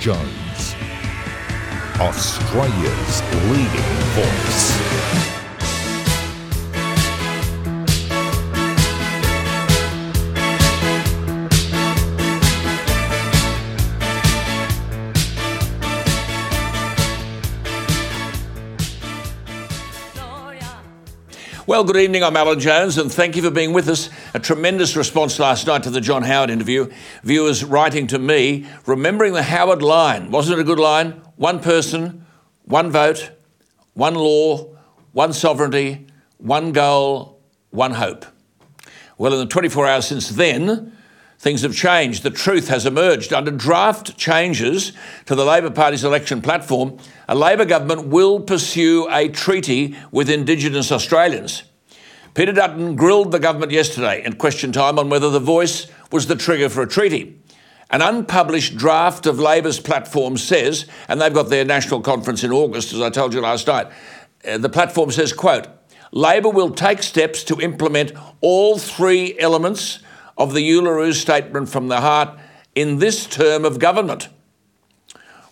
Jones, Australia's leading voice. Well, good evening. I'm Alan Jones, and thank you for being with us. A tremendous response last night to the John Howard interview. Viewers writing to me, remembering the Howard line. Wasn't it a good line? One person, one vote, one law, one sovereignty, one goal, one hope. Well, in the 24 hours since then, things have changed. The truth has emerged. Under draft changes to the Labor Party's election platform, a Labor government will pursue a treaty with Indigenous Australians. Peter Dutton grilled the government yesterday in question time on whether the voice was the trigger for a treaty. An unpublished draft of Labor's platform says, and they've got their national conference in August, as I told you last night, uh, the platform says, quote, Labor will take steps to implement all three elements of the Uluru Statement from the Heart in this term of government.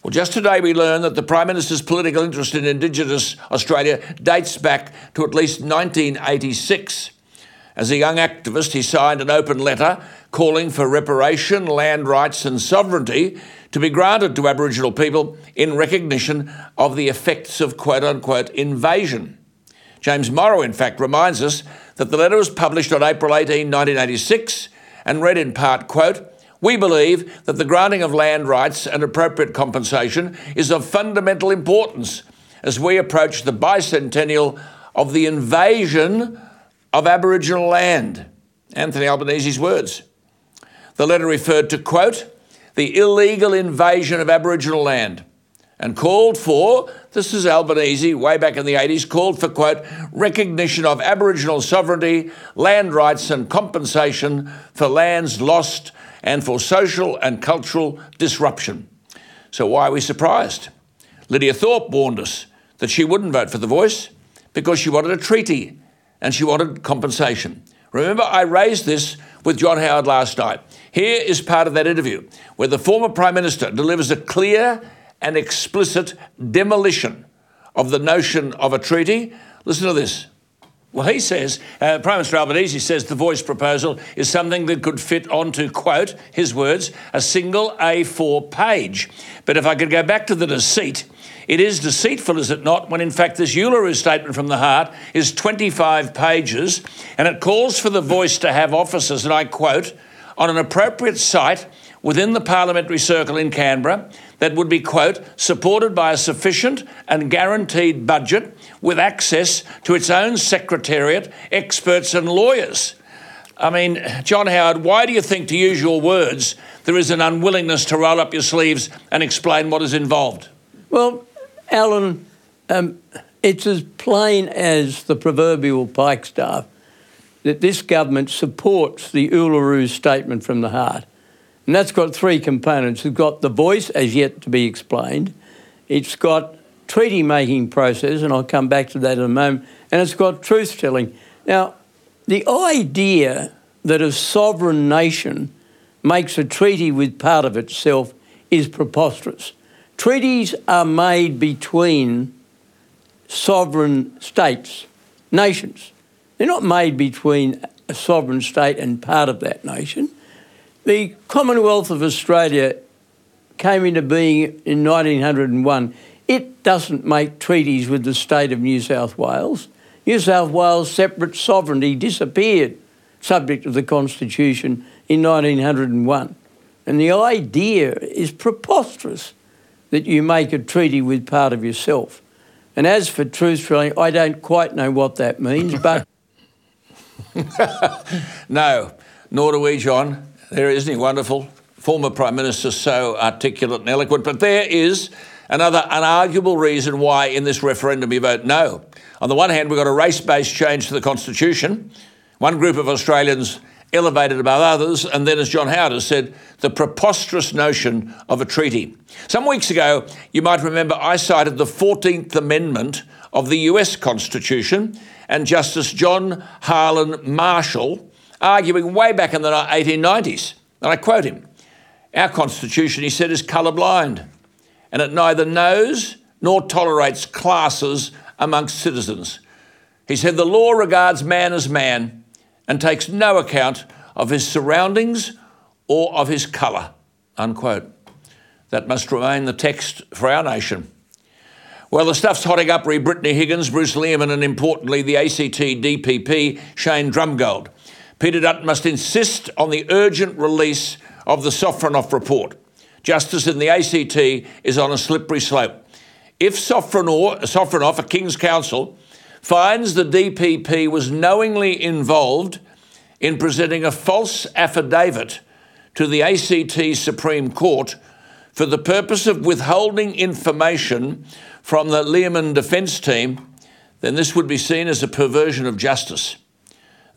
Well, just today we learned that the Prime Minister's political interest in Indigenous Australia dates back to at least 1986. As a young activist, he signed an open letter calling for reparation, land rights, and sovereignty to be granted to Aboriginal people in recognition of the effects of quote unquote invasion. James Morrow, in fact, reminds us that the letter was published on April 18, 1986, and read in part, quote, we believe that the granting of land rights and appropriate compensation is of fundamental importance as we approach the bicentennial of the invasion of Aboriginal land. Anthony Albanese's words. The letter referred to, quote, the illegal invasion of Aboriginal land and called for, this is Albanese way back in the 80s, called for, quote, recognition of Aboriginal sovereignty, land rights, and compensation for lands lost and for social and cultural disruption. So, why are we surprised? Lydia Thorpe warned us that she wouldn't vote for the voice because she wanted a treaty and she wanted compensation. Remember, I raised this with John Howard last night. Here is part of that interview where the former Prime Minister delivers a clear and explicit demolition of the notion of a treaty. Listen to this. Well, he says, uh, Prime Minister Albanese says the voice proposal is something that could fit onto, quote, his words, a single A4 page. But if I could go back to the deceit, it is deceitful, is it not, when in fact this Uluru statement from the heart is 25 pages and it calls for the voice to have offices, and I quote, on an appropriate site within the parliamentary circle in Canberra that would be, quote, supported by a sufficient and guaranteed budget with access to its own secretariat, experts, and lawyers. I mean, John Howard, why do you think, to use your words, there is an unwillingness to roll up your sleeves and explain what is involved? Well, Alan, um, it's as plain as the proverbial pikestaff that this government supports the Uluru Statement from the Heart. And that's got three components. It's got the voice, as yet to be explained. It's got treaty making process, and I'll come back to that in a moment. And it's got truth telling. Now, the idea that a sovereign nation makes a treaty with part of itself is preposterous. Treaties are made between sovereign states, nations. They're not made between a sovereign state and part of that nation. The Commonwealth of Australia came into being in 1901. It doesn't make treaties with the state of New South Wales. New South Wales' separate sovereignty disappeared, subject to the Constitution, in 1901. And the idea is preposterous that you make a treaty with part of yourself. And as for truth telling, I don't quite know what that means, but. no, nor do we, John. There isn't he wonderful? Former Prime Minister, so articulate and eloquent. But there is another unarguable reason why in this referendum you vote no. On the one hand, we've got a race based change to the Constitution. One group of Australians elevated above others, and then, as John Howard has said, the preposterous notion of a treaty. Some weeks ago, you might remember I cited the 14th Amendment of the US Constitution and Justice John Harlan Marshall arguing way back in the 1890s. And I quote him Our Constitution, he said, is colour blind. and it neither knows nor tolerates classes amongst citizens. He said the law regards man as man and takes no account of his surroundings or of his colour. Unquote. That must remain the text for our nation. Well, the stuff's hotting up re Brittany Higgins, Bruce Lehrmann, and importantly, the ACT DPP, Shane Drumgold. Peter Dutton must insist on the urgent release of the Sofronoff report. Justice in the ACT is on a slippery slope. If Sofronoff, a King's Counsel, finds the DPP was knowingly involved in presenting a false affidavit to the ACT Supreme Court for the purpose of withholding information from the Lehrmann defence team, then this would be seen as a perversion of justice.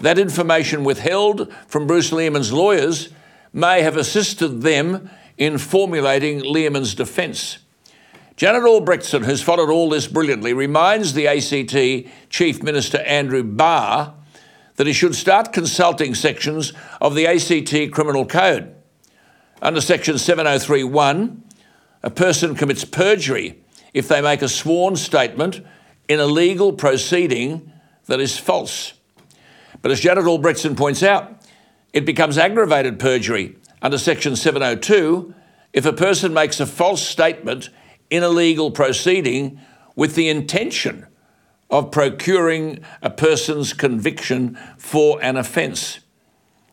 That information withheld from Bruce Lehrmann's lawyers may have assisted them in formulating Lehrmann's defence. Janet Albrechtsen, who's followed all this brilliantly, reminds the ACT Chief Minister Andrew Barr that he should start consulting sections of the ACT Criminal Code. Under Section 7031, a person commits perjury if they make a sworn statement in a legal proceeding that is false. But as Janet Albrechtsen points out, it becomes aggravated perjury under Section 702 if a person makes a false statement in a legal proceeding with the intention of procuring a person's conviction for an offence.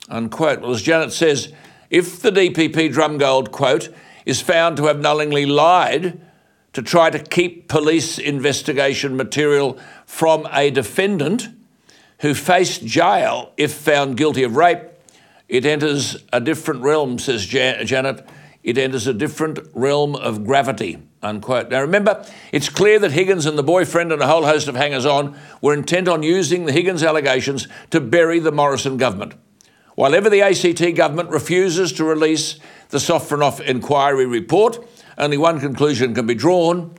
Unquote. Well, as Janet says, if the DPP Drumgold, quote, is found to have knowingly lied to try to keep police investigation material from a defendant who faced jail if found guilty of rape, it enters a different realm, says Janet. It enters a different realm of gravity. Unquote. Now remember, it's clear that Higgins and the boyfriend and a whole host of hangers on were intent on using the Higgins allegations to bury the Morrison government. While ever the ACT government refuses to release the Sofronoff inquiry report, only one conclusion can be drawn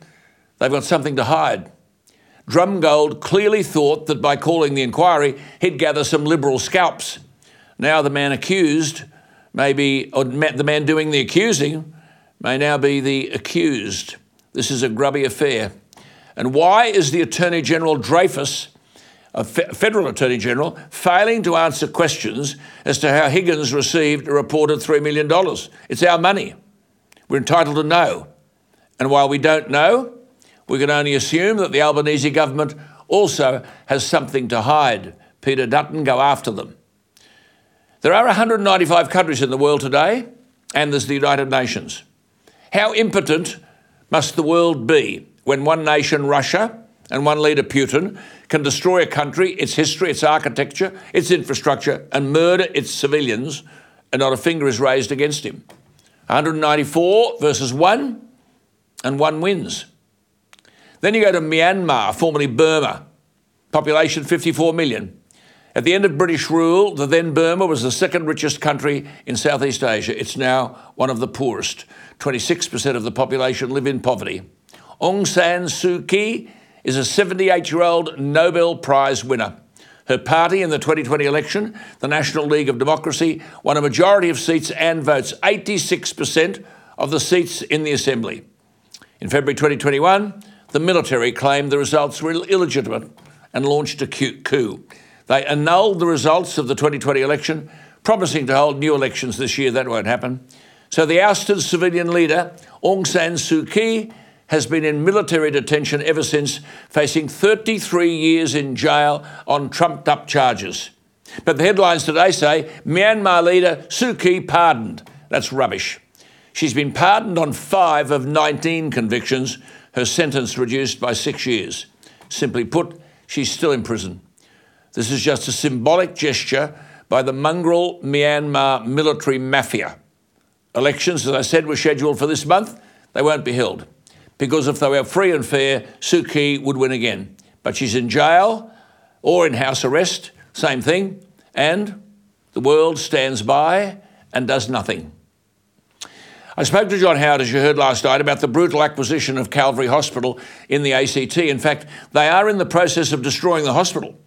they've got something to hide. Drumgold clearly thought that by calling the inquiry, he'd gather some Liberal scalps. Now the man accused maybe, or the man doing the accusing may now be the accused. This is a grubby affair. And why is the Attorney General Dreyfus, a federal Attorney General, failing to answer questions as to how Higgins received a reported $3 million? It's our money. We're entitled to know. And while we don't know, we can only assume that the Albanese government also has something to hide. Peter Dutton, go after them. There are 195 countries in the world today, and there's the United Nations. How impotent must the world be when one nation, Russia, and one leader, Putin, can destroy a country, its history, its architecture, its infrastructure, and murder its civilians, and not a finger is raised against him? 194 versus 1, and 1 wins. Then you go to Myanmar, formerly Burma, population 54 million. At the end of British rule, the then Burma was the second richest country in Southeast Asia. It's now one of the poorest. 26% of the population live in poverty. Aung San Suu Kyi is a 78 year old Nobel Prize winner. Her party in the 2020 election, the National League of Democracy, won a majority of seats and votes, 86% of the seats in the Assembly. In February 2021, the military claimed the results were illegitimate and launched a coup. They annulled the results of the 2020 election, promising to hold new elections this year. That won't happen. So the ousted civilian leader, Aung San Suu Kyi, has been in military detention ever since, facing 33 years in jail on trumped up charges. But the headlines today say Myanmar leader Suu Kyi pardoned. That's rubbish. She's been pardoned on five of 19 convictions, her sentence reduced by six years. Simply put, she's still in prison. This is just a symbolic gesture by the mongrel Myanmar military mafia. Elections, as I said, were scheduled for this month. They won't be held because if they were free and fair, Suu Kyi would win again. But she's in jail or in house arrest, same thing, and the world stands by and does nothing. I spoke to John Howard, as you heard last night, about the brutal acquisition of Calvary Hospital in the ACT. In fact, they are in the process of destroying the hospital.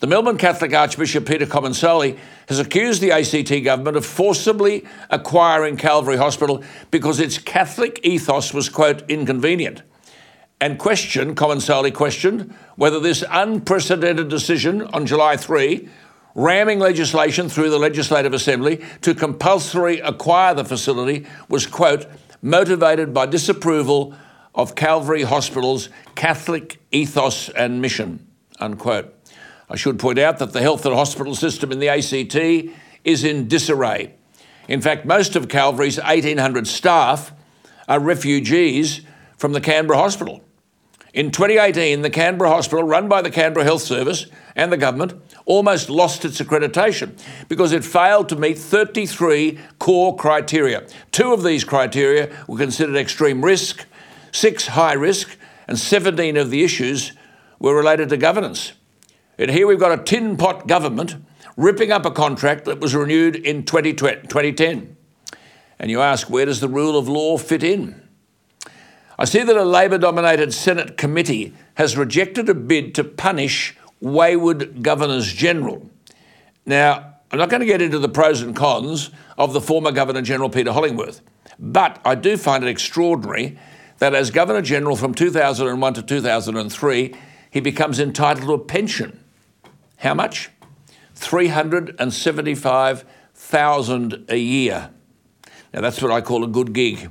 The Melbourne Catholic Archbishop Peter Comensoli has accused the ACT government of forcibly acquiring Calvary Hospital because its Catholic ethos was, quote, inconvenient. And questioned, Comensoli questioned, whether this unprecedented decision on July 3, ramming legislation through the Legislative Assembly to compulsory acquire the facility, was, quote, motivated by disapproval of Calvary Hospital's Catholic ethos and mission, unquote. I should point out that the health and hospital system in the ACT is in disarray. In fact, most of Calvary's 1,800 staff are refugees from the Canberra Hospital. In 2018, the Canberra Hospital, run by the Canberra Health Service and the government, almost lost its accreditation because it failed to meet 33 core criteria. Two of these criteria were considered extreme risk, six high risk, and 17 of the issues were related to governance. And here we've got a tin pot government ripping up a contract that was renewed in 2010. And you ask, where does the rule of law fit in? I see that a Labor dominated Senate committee has rejected a bid to punish wayward governors general. Now, I'm not going to get into the pros and cons of the former Governor General Peter Hollingworth, but I do find it extraordinary that as Governor General from 2001 to 2003, he becomes entitled to a pension how much? 375,000 a year. Now that's what I call a good gig,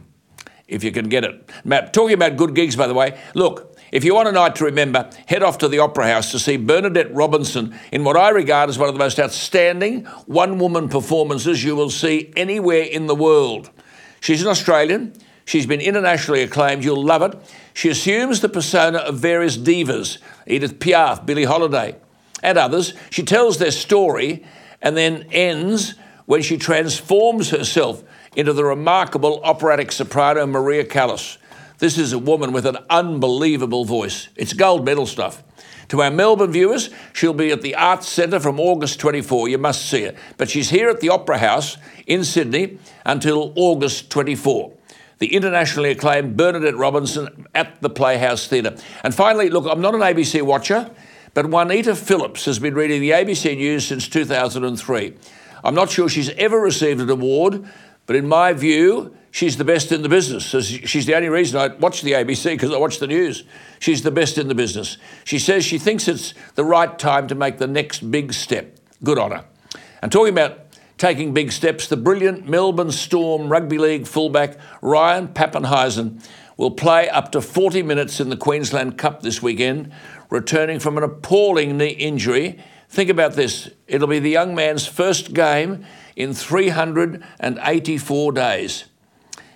if you can get it. Matt, talking about good gigs, by the way, look, if you want a night to remember, head off to the Opera House to see Bernadette Robinson in what I regard as one of the most outstanding one woman performances you will see anywhere in the world. She's an Australian. She's been internationally acclaimed. You'll love it. She assumes the persona of various divas Edith Piaf, Billie Holiday, and others. She tells their story and then ends when she transforms herself into the remarkable operatic soprano Maria Callas. This is a woman with an unbelievable voice. It's gold medal stuff. To our Melbourne viewers, she'll be at the Arts Centre from August 24. You must see her. But she's here at the Opera House in Sydney until August 24. The internationally acclaimed Bernadette Robinson at the Playhouse Theatre. And finally, look, I'm not an ABC watcher. But Juanita Phillips has been reading the ABC News since 2003. I'm not sure she's ever received an award, but in my view, she's the best in the business. She's the only reason I watch the ABC because I watch the news. She's the best in the business. She says she thinks it's the right time to make the next big step. Good on her. And talking about taking big steps, the brilliant Melbourne Storm Rugby League fullback Ryan Papenhuyzen will play up to 40 minutes in the Queensland Cup this weekend returning from an appalling knee injury. Think about this it'll be the young man's first game in 384 days.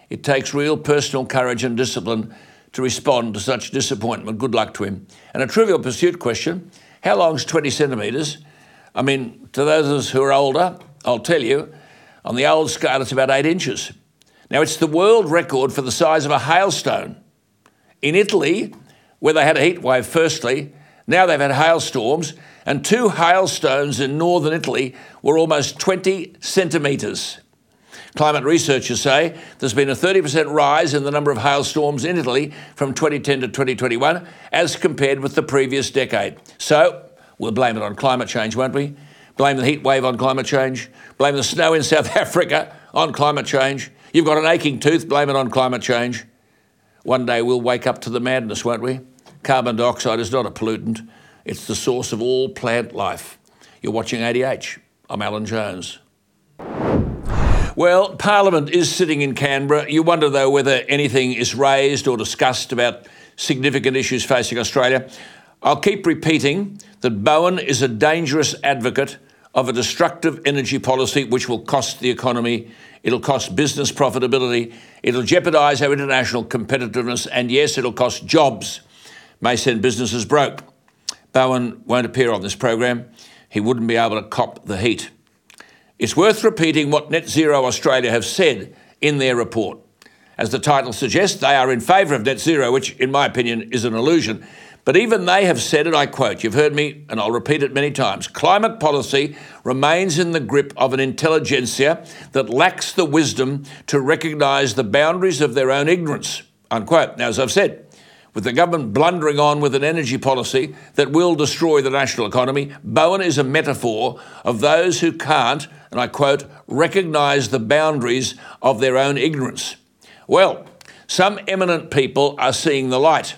It takes real personal courage and discipline to respond to such disappointment. Good luck to him. And a trivial pursuit question how long's 20 centimetres? I mean, to those of us who are older, I'll tell you, on the old scale, it's about eight inches. Now, it's the world record for the size of a hailstone. In Italy, where they had a heat wave firstly. Now they've had hailstorms, and two hailstones in northern Italy were almost 20 centimetres. Climate researchers say there's been a 30% rise in the number of hailstorms in Italy from 2010 to 2021 as compared with the previous decade. So, we'll blame it on climate change, won't we? Blame the heat wave on climate change. Blame the snow in South Africa on climate change. You've got an aching tooth, blame it on climate change. One day we'll wake up to the madness, won't we? Carbon dioxide is not a pollutant, it's the source of all plant life. You're watching ADH. I'm Alan Jones. Well, Parliament is sitting in Canberra. You wonder, though, whether anything is raised or discussed about significant issues facing Australia. I'll keep repeating that Bowen is a dangerous advocate of a destructive energy policy which will cost the economy It'll cost business profitability. It'll jeopardise our international competitiveness. And yes, it'll cost jobs. May send businesses broke. Bowen won't appear on this program. He wouldn't be able to cop the heat. It's worth repeating what Net Zero Australia have said in their report. As the title suggests, they are in favour of net zero, which, in my opinion, is an illusion. But even they have said it, I quote, you've heard me, and I'll repeat it many times climate policy remains in the grip of an intelligentsia that lacks the wisdom to recognise the boundaries of their own ignorance, unquote. Now, as I've said, with the government blundering on with an energy policy that will destroy the national economy, Bowen is a metaphor of those who can't, and I quote, recognise the boundaries of their own ignorance. Well, some eminent people are seeing the light.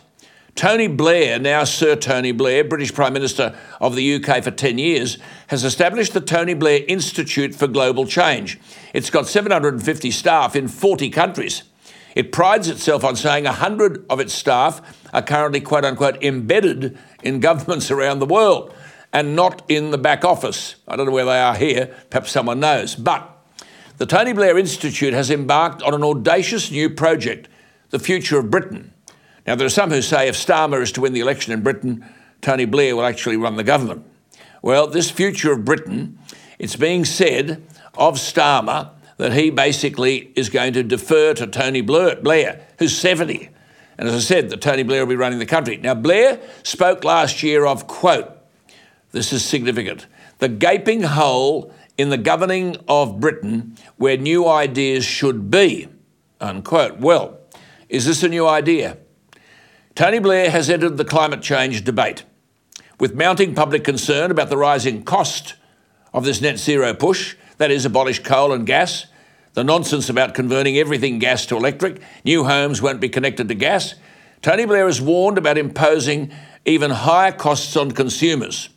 Tony Blair, now Sir Tony Blair, British Prime Minister of the UK for 10 years, has established the Tony Blair Institute for Global Change. It's got 750 staff in 40 countries. It prides itself on saying 100 of its staff are currently, quote unquote, embedded in governments around the world and not in the back office. I don't know where they are here, perhaps someone knows. But the Tony Blair Institute has embarked on an audacious new project, the future of Britain. Now, there are some who say if Starmer is to win the election in Britain, Tony Blair will actually run the government. Well, this future of Britain, it's being said of Starmer that he basically is going to defer to Tony Blair, who's 70. And as I said, that Tony Blair will be running the country. Now, Blair spoke last year of, quote, this is significant, the gaping hole in the governing of Britain where new ideas should be, unquote. Well, is this a new idea? Tony Blair has entered the climate change debate. With mounting public concern about the rising cost of this net zero push, that is, abolish coal and gas, the nonsense about converting everything gas to electric, new homes won't be connected to gas, Tony Blair has warned about imposing even higher costs on consumers.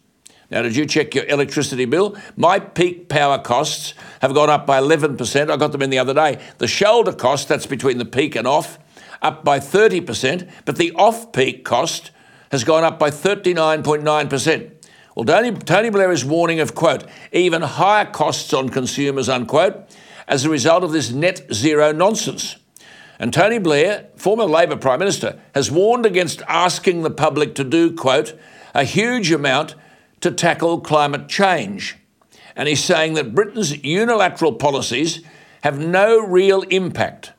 Now, did you check your electricity bill? My peak power costs have gone up by 11%. I got them in the other day. The shoulder cost, that's between the peak and off, up by 30%, but the off peak cost has gone up by 39.9%. Well, Tony, Tony Blair is warning of, quote, even higher costs on consumers, unquote, as a result of this net zero nonsense. And Tony Blair, former Labor Prime Minister, has warned against asking the public to do, quote, a huge amount to tackle climate change. And he's saying that Britain's unilateral policies have no real impact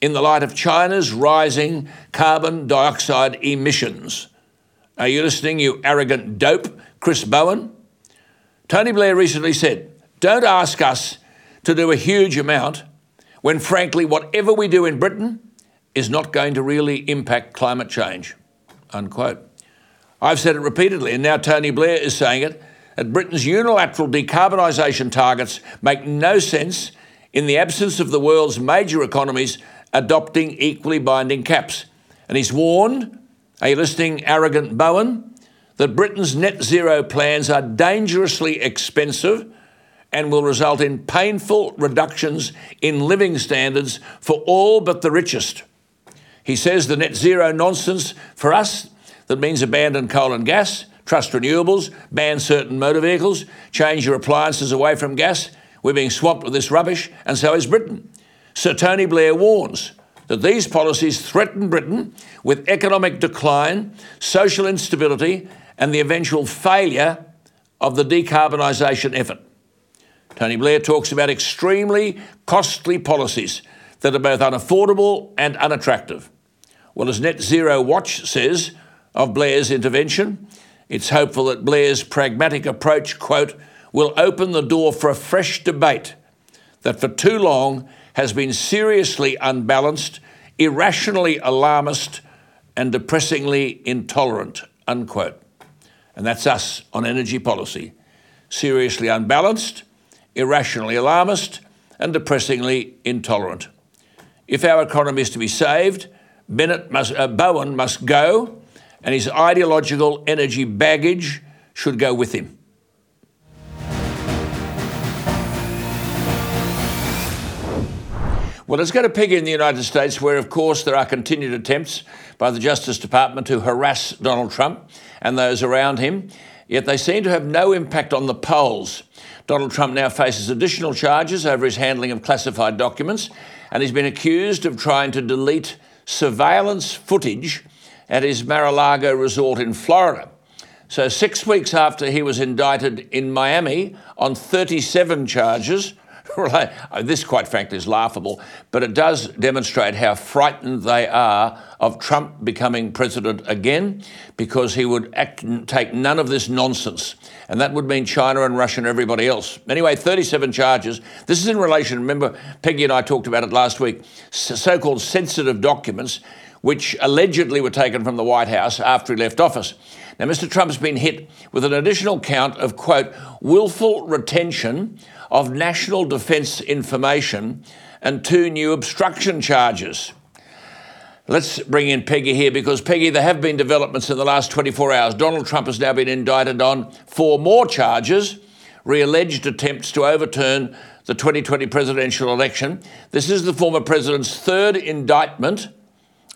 in the light of China's rising carbon dioxide emissions. Are you listening, you arrogant dope, Chris Bowen? Tony Blair recently said, Don't ask us to do a huge amount when, frankly, whatever we do in Britain is not going to really impact climate change. Unquote. I've said it repeatedly, and now Tony Blair is saying it that Britain's unilateral decarbonisation targets make no sense in the absence of the world's major economies adopting equally binding caps. And he's warned, you listening, arrogant Bowen, that Britain's net zero plans are dangerously expensive and will result in painful reductions in living standards for all but the richest. He says the net zero nonsense for us that means abandon coal and gas, trust renewables, ban certain motor vehicles, change your appliances away from gas. We're being swamped with this rubbish, and so is Britain. Sir Tony Blair warns that these policies threaten Britain with economic decline, social instability, and the eventual failure of the decarbonisation effort. Tony Blair talks about extremely costly policies that are both unaffordable and unattractive. Well, as Net Zero Watch says of Blair's intervention, it's hopeful that Blair's pragmatic approach, quote, will open the door for a fresh debate that for too long has been seriously unbalanced, irrationally alarmist, and depressingly intolerant, unquote. And that's us on energy policy. Seriously unbalanced, irrationally alarmist, and depressingly intolerant. If our economy is to be saved, Bennett must, uh, Bowen must go, and his ideological energy baggage should go with him. Well, let's go to pig in the United States, where, of course, there are continued attempts by the Justice Department to harass Donald Trump and those around him, yet they seem to have no impact on the polls. Donald Trump now faces additional charges over his handling of classified documents, and he's been accused of trying to delete surveillance footage at his Mar a Lago resort in Florida. So, six weeks after he was indicted in Miami on 37 charges, this, quite frankly, is laughable, but it does demonstrate how frightened they are of Trump becoming president again because he would act, take none of this nonsense. And that would mean China and Russia and everybody else. Anyway, 37 charges. This is in relation, remember, Peggy and I talked about it last week, so called sensitive documents, which allegedly were taken from the White House after he left office. Now, Mr. Trump's been hit with an additional count of, quote, willful retention of national defence information and two new obstruction charges. Let's bring in Peggy here because, Peggy, there have been developments in the last 24 hours. Donald Trump has now been indicted on four more charges re alleged attempts to overturn the 2020 presidential election. This is the former president's third indictment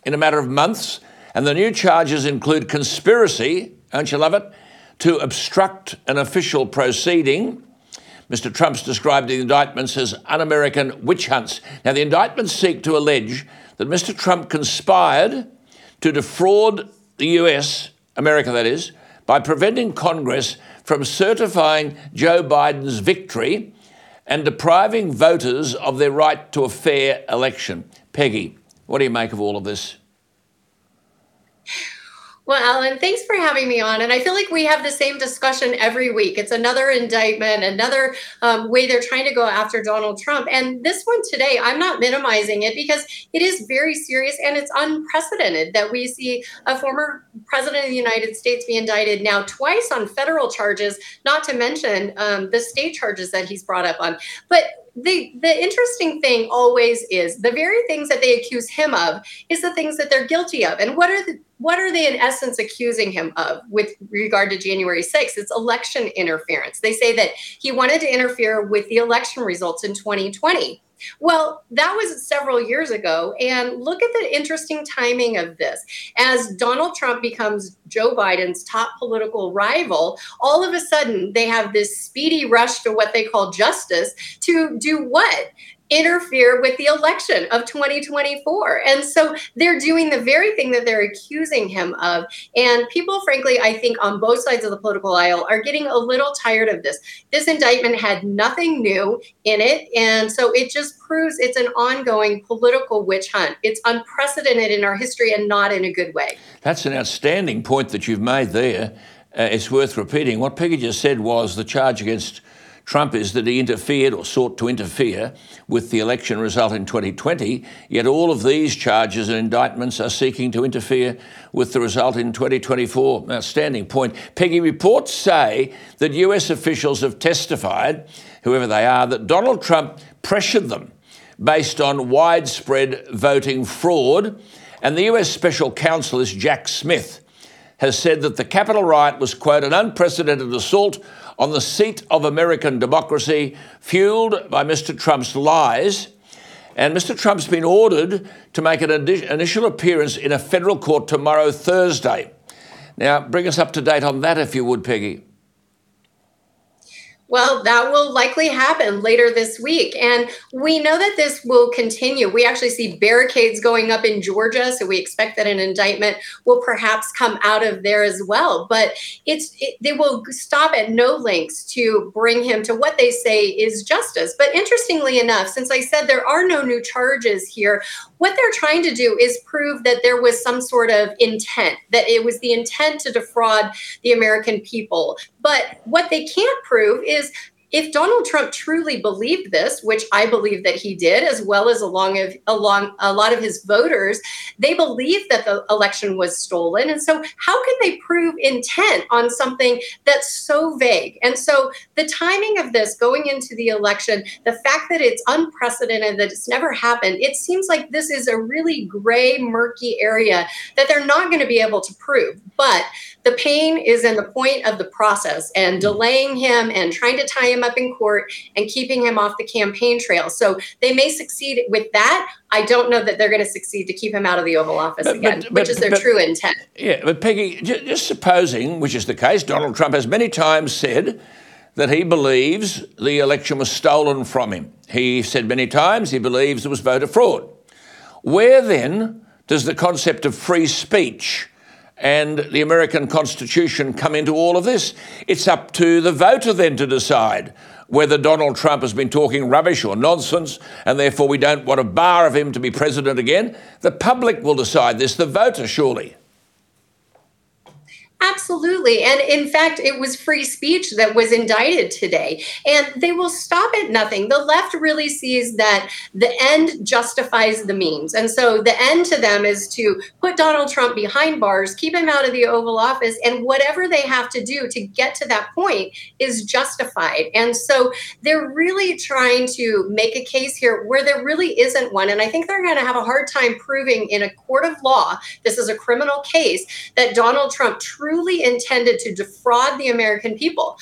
in a matter of months, and the new charges include conspiracy, don't you love it, to obstruct an official proceeding. Mr. Trump's described the indictments as un American witch hunts. Now, the indictments seek to allege that Mr. Trump conspired to defraud the US, America that is, by preventing Congress from certifying Joe Biden's victory and depriving voters of their right to a fair election. Peggy, what do you make of all of this? Well, Alan, thanks for having me on. And I feel like we have the same discussion every week. It's another indictment, another um, way they're trying to go after Donald Trump. And this one today, I'm not minimizing it because it is very serious and it's unprecedented that we see a former president of the United States be indicted now twice on federal charges, not to mention um, the state charges that he's brought up on. But the the interesting thing always is the very things that they accuse him of is the things that they're guilty of and what are the what are they in essence accusing him of with regard to January 6th? It's election interference. They say that he wanted to interfere with the election results in 2020. Well, that was several years ago. And look at the interesting timing of this. As Donald Trump becomes Joe Biden's top political rival, all of a sudden they have this speedy rush to what they call justice to do what? Interfere with the election of 2024. And so they're doing the very thing that they're accusing him of. And people, frankly, I think on both sides of the political aisle are getting a little tired of this. This indictment had nothing new in it. And so it just proves it's an ongoing political witch hunt. It's unprecedented in our history and not in a good way. That's an outstanding point that you've made there. Uh, it's worth repeating. What Peggy just said was the charge against Trump is that he interfered or sought to interfere with the election result in 2020, yet all of these charges and indictments are seeking to interfere with the result in 2024. Outstanding point. Peggy, reports say that US officials have testified, whoever they are, that Donald Trump pressured them based on widespread voting fraud. And the US special counsel is Jack Smith has said that the Capitol riot was, quote, an unprecedented assault on the seat of American democracy, fueled by Mr. Trump's lies. And Mr. Trump's been ordered to make an initial appearance in a federal court tomorrow, Thursday. Now, bring us up to date on that, if you would, Peggy. Well, that will likely happen later this week. And we know that this will continue. We actually see barricades going up in Georgia. So we expect that an indictment will perhaps come out of there as well. But it's it, they will stop at no lengths to bring him to what they say is justice. But interestingly enough, since I said there are no new charges here, what they're trying to do is prove that there was some sort of intent, that it was the intent to defraud the American people. But what they can't prove is if Donald Trump truly believed this, which I believe that he did, as well as along of along a lot of his voters, they believe that the election was stolen. And so how can they prove intent on something that's so vague? And so the timing of this going into the election, the fact that it's unprecedented, that it's never happened, it seems like this is a really gray, murky area that they're not going to be able to prove. But the pain is in the point of the process and mm. delaying him and trying to tie him up in court and keeping him off the campaign trail. So they may succeed with that. I don't know that they're going to succeed to keep him out of the Oval Office but, again, but, which is their but, true intent. Yeah, but Peggy, just supposing, which is the case, Donald Trump has many times said that he believes the election was stolen from him. He said many times he believes it was voter fraud. Where then does the concept of free speech and the American Constitution come into all of this. It's up to the voter then to decide whether Donald Trump has been talking rubbish or nonsense, and therefore we don't want a bar of him to be president again. The public will decide this, the voter, surely. Absolutely. And in fact, it was free speech that was indicted today. And they will stop at nothing. The left really sees that the end justifies the means. And so the end to them is to put Donald Trump behind bars, keep him out of the Oval Office, and whatever they have to do to get to that point is justified. And so they're really trying to make a case here where there really isn't one. And I think they're going to have a hard time proving in a court of law, this is a criminal case, that Donald Trump truly intended to defraud the American people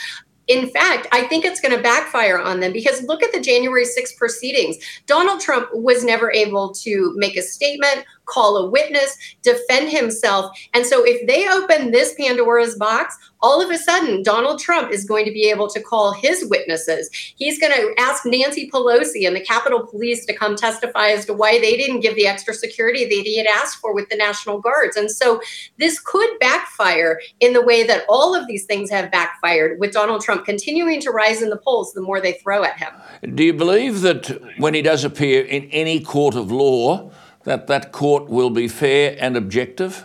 in fact, I think it's going to backfire on them because look at the January 6th proceedings. Donald Trump was never able to make a statement call a witness, defend himself. And so if they open this Pandora's box, all of a sudden Donald Trump is going to be able to call his witnesses. He's going to ask Nancy Pelosi and the Capitol Police to come testify as to why they didn't give the extra security that he had asked for with the National Guards. And so this could backfire in the way that all of these things have backfired with Donald Trump continuing to rise in the polls the more they throw at him. Do you believe that when he does appear in any court of law, that that court will be fair and objective?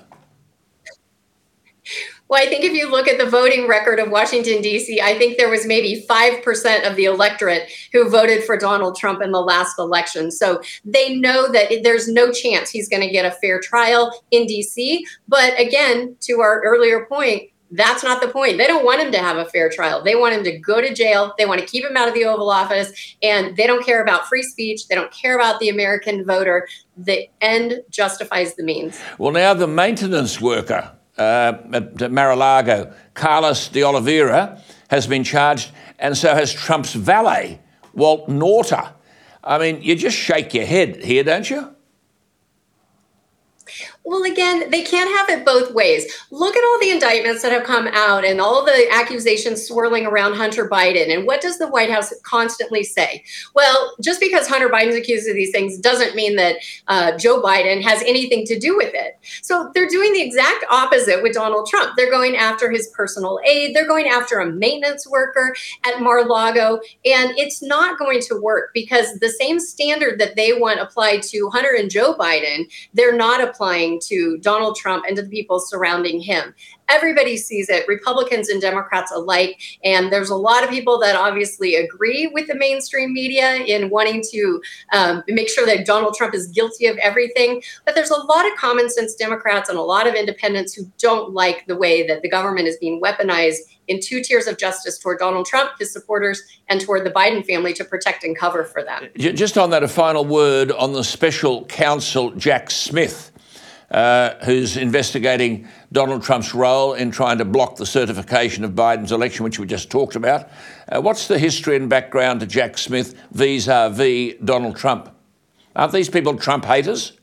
Well, I think if you look at the voting record of Washington, D.C., I think there was maybe 5% of the electorate who voted for Donald Trump in the last election. So they know that there's no chance he's going to get a fair trial in D.C. But again, to our earlier point, that's not the point. They don't want him to have a fair trial. They want him to go to jail. They want to keep him out of the Oval Office. And they don't care about free speech. They don't care about the American voter. The end justifies the means. Well, now the maintenance worker uh, at Mar-a-Lago, Carlos de Oliveira, has been charged, and so has Trump's valet, Walt Nauta. I mean, you just shake your head here, don't you? Well, again, they can't have it both ways. Look at all the indictments that have come out and all the accusations swirling around Hunter Biden. And what does the White House constantly say? Well, just because Hunter Biden's accused of these things doesn't mean that uh, Joe Biden has anything to do with it. So they're doing the exact opposite with Donald Trump. They're going after his personal aide, they're going after a maintenance worker at Mar Lago. And it's not going to work because the same standard that they want applied to Hunter and Joe Biden, they're not applying to Donald Trump and to the people surrounding him. Everybody sees it, Republicans and Democrats alike. And there's a lot of people that obviously agree with the mainstream media in wanting to um, make sure that Donald Trump is guilty of everything. But there's a lot of common sense Democrats and a lot of independents who don't like the way that the government is being weaponized in two tiers of justice toward Donald Trump, his supporters, and toward the Biden family to protect and cover for them. Just on that, a final word on the special counsel, Jack Smith uh, who's investigating Donald Trump's role in trying to block the certification of Biden's election, which we just talked about. Uh, what's the history and background to Jack Smith vis a vis Donald Trump? Aren't these people Trump haters?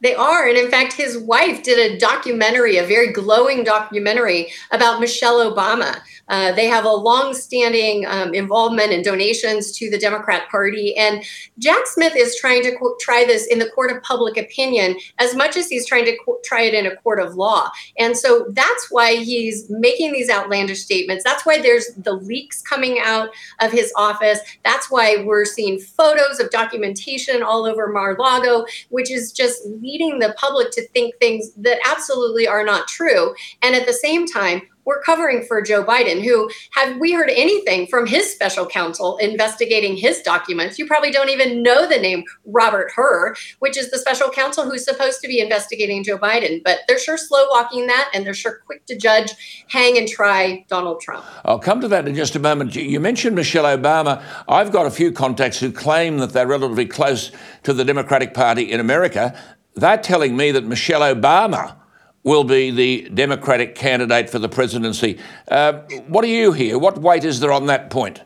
They are. And in fact, his wife did a documentary, a very glowing documentary about Michelle Obama. Uh, they have a long-standing um, involvement and donations to the Democrat Party. And Jack Smith is trying to co- try this in the court of public opinion as much as he's trying to co- try it in a court of law. And so that's why he's making these outlandish statements. That's why there's the leaks coming out of his office. That's why we're seeing photos of documentation all over Mar-Lago, which is just leading the public to think things that absolutely are not true. And at the same time, we're covering for Joe Biden, who, have we heard anything from his special counsel investigating his documents? You probably don't even know the name Robert Hur, which is the special counsel who's supposed to be investigating Joe Biden. But they're sure slow walking that, and they're sure quick to judge, hang, and try Donald Trump. I'll come to that in just a moment. You mentioned Michelle Obama. I've got a few contacts who claim that they're relatively close to the Democratic Party in America. They're telling me that Michelle Obama will be the Democratic candidate for the presidency. Uh, what do you hear? What weight is there on that point?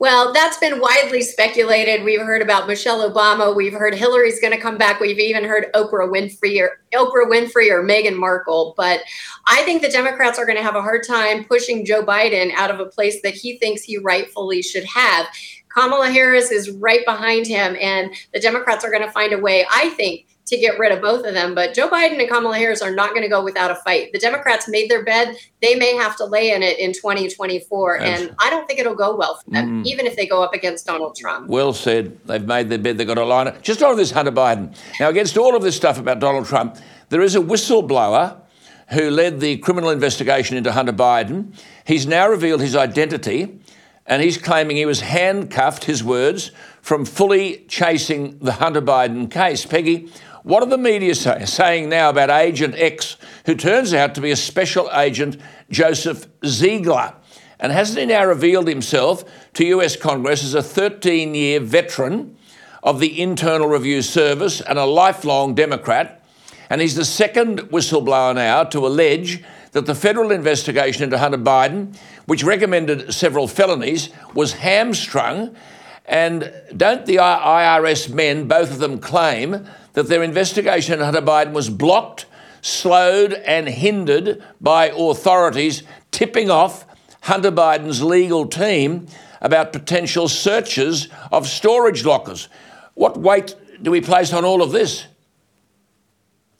Well, that's been widely speculated. We've heard about Michelle Obama. We've heard Hillary's going to come back. We've even heard Oprah Winfrey or Oprah Winfrey or Meghan Markle. But I think the Democrats are going to have a hard time pushing Joe Biden out of a place that he thinks he rightfully should have. Kamala Harris is right behind him, and the Democrats are going to find a way, I think, to get rid of both of them. But Joe Biden and Kamala Harris are not going to go without a fight. The Democrats made their bed. They may have to lay in it in 2024. And I don't think it'll go well for them, mm. even if they go up against Donald Trump. Well said. They've made their bed. They've got a line. It. Just on this Hunter Biden. Now, against all of this stuff about Donald Trump, There is a whistleblower who led the criminal investigation into Hunter Biden. He's now revealed his identity and he's claiming he was handcuffed, his words, from fully chasing the Hunter Biden case. Peggy, what are the media say, saying now about Agent X, who turns out to be a special agent, Joseph Ziegler? And hasn't he now revealed himself to US Congress as a 13 year veteran of the Internal Review Service and a lifelong Democrat? And he's the second whistleblower now to allege that the federal investigation into Hunter Biden, which recommended several felonies, was hamstrung. And don't the IRS men, both of them, claim that their investigation into Hunter Biden was blocked, slowed, and hindered by authorities tipping off Hunter Biden's legal team about potential searches of storage lockers? What weight do we place on all of this?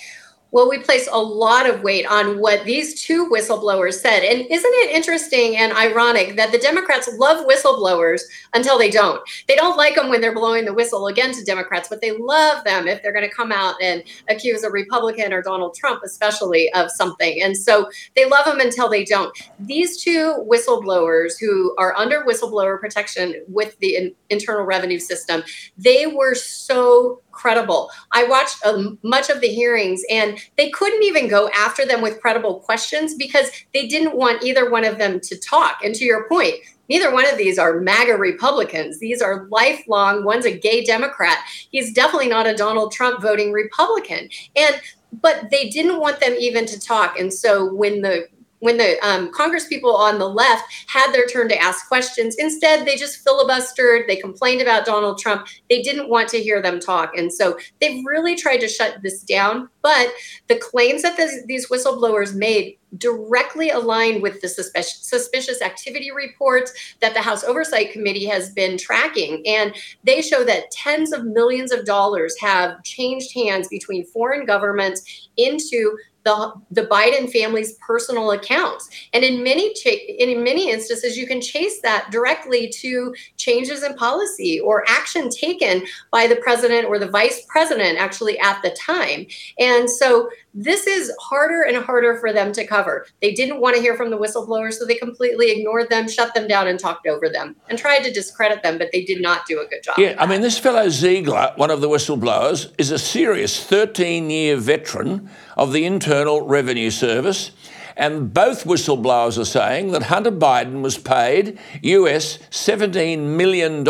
Well, we place a lot of weight on what these two whistleblowers said. And isn't it interesting and ironic that the Democrats love whistleblowers until they don't? They don't like them when they're blowing the whistle again to Democrats, but they love them if they're going to come out and accuse a Republican or Donald Trump, especially, of something. And so they love them until they don't. These two whistleblowers who are under whistleblower protection with the Internal Revenue System, they were so credible. I watched um, much of the hearings and they couldn't even go after them with credible questions because they didn't want either one of them to talk. And to your point, neither one of these are MAGA Republicans. These are lifelong, one's a gay Democrat. He's definitely not a Donald Trump voting Republican. And but they didn't want them even to talk. And so when the when the um, Congress people on the left had their turn to ask questions. Instead, they just filibustered. They complained about Donald Trump. They didn't want to hear them talk. And so they've really tried to shut this down. But the claims that this, these whistleblowers made directly aligned with the suspicious, suspicious activity reports that the House Oversight Committee has been tracking. And they show that tens of millions of dollars have changed hands between foreign governments into the, the Biden family's personal accounts. And in many in many instances, you can chase that directly to changes in policy or action taken by the president or the vice president actually at the time. And so this is harder and harder for them to cover. They didn't want to hear from the whistleblowers, so they completely ignored them, shut them down, and talked over them and tried to discredit them, but they did not do a good job. Yeah, I mean, this fellow Ziegler, one of the whistleblowers, is a serious 13 year veteran of the Internal Revenue Service. And both whistleblowers are saying that Hunter Biden was paid US $17 million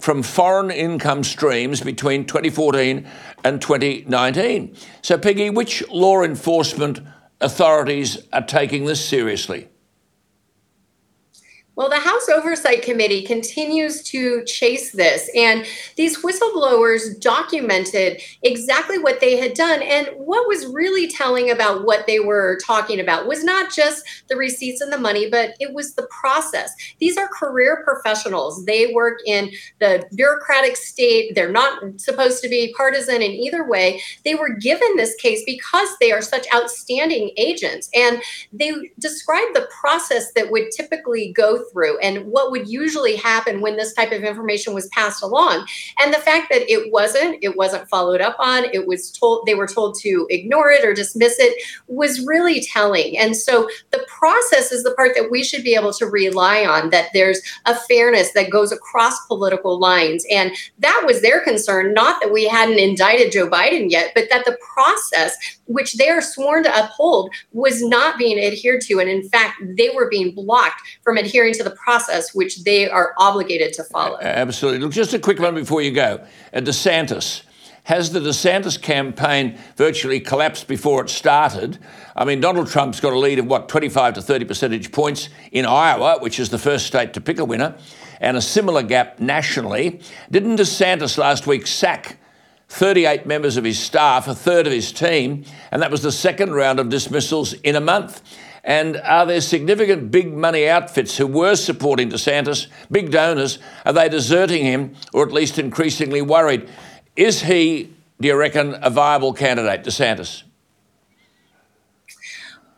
from foreign income streams between 2014 and 2019. So, Peggy, which law enforcement authorities are taking this seriously? Well, the House Oversight Committee continues to chase this, and these whistleblowers documented exactly what they had done. And what was really telling about what they were talking about was not just the receipts and the money, but it was the process. These are career professionals. They work in the bureaucratic state, they're not supposed to be partisan in either way. They were given this case because they are such outstanding agents, and they described the process that would typically go through and what would usually happen when this type of information was passed along. And the fact that it wasn't, it wasn't followed up on, it was told, they were told to ignore it or dismiss it was really telling. And so the process is the part that we should be able to rely on, that there's a fairness that goes across political lines. And that was their concern, not that we hadn't indicted Joe Biden yet, but that the process, which they are sworn to uphold, was not being adhered to. And in fact, they were being blocked from to the process which they are obligated to follow. Absolutely. Look, just a quick one before you go. DeSantis. Has the DeSantis campaign virtually collapsed before it started? I mean, Donald Trump's got a lead of what, 25 to 30 percentage points in Iowa, which is the first state to pick a winner, and a similar gap nationally. Didn't DeSantis last week sack 38 members of his staff, a third of his team, and that was the second round of dismissals in a month? And are there significant big money outfits who were supporting DeSantis, big donors? Are they deserting him or at least increasingly worried? Is he, do you reckon, a viable candidate, DeSantis?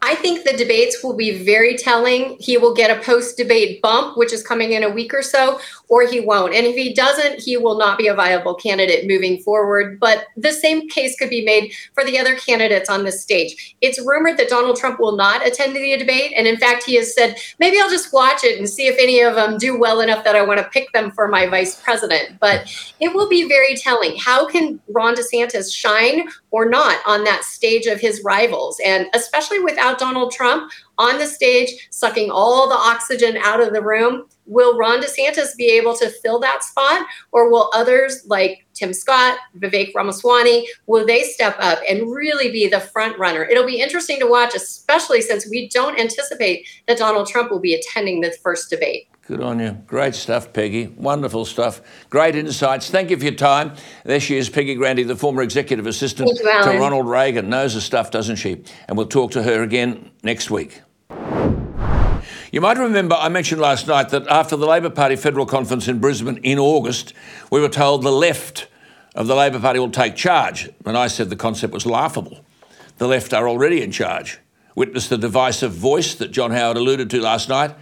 I think the debates will be very telling. He will get a post debate bump, which is coming in a week or so, or he won't. And if he doesn't, he will not be a viable candidate moving forward. But the same case could be made for the other candidates on this stage. It's rumored that Donald Trump will not attend the debate. And in fact, he has said, maybe I'll just watch it and see if any of them do well enough that I want to pick them for my vice president. But it will be very telling. How can Ron DeSantis shine or not on that stage of his rivals? And especially without Donald Trump on the stage, sucking all the oxygen out of the room will Ron DeSantis be able to fill that spot, or will others like Tim Scott, Vivek Ramaswamy, will they step up and really be the front runner? It'll be interesting to watch, especially since we don't anticipate that Donald Trump will be attending the first debate. Good on you. Great stuff, Peggy. Wonderful stuff. Great insights. Thank you for your time. There she is, Peggy Grande, the former executive assistant you, to Ronald Reagan. Knows her stuff, doesn't she? And we'll talk to her again next week. You might remember I mentioned last night that after the Labor Party federal conference in Brisbane in August, we were told the left of the Labor Party will take charge. And I said the concept was laughable. The left are already in charge. Witness the divisive voice that John Howard alluded to last night.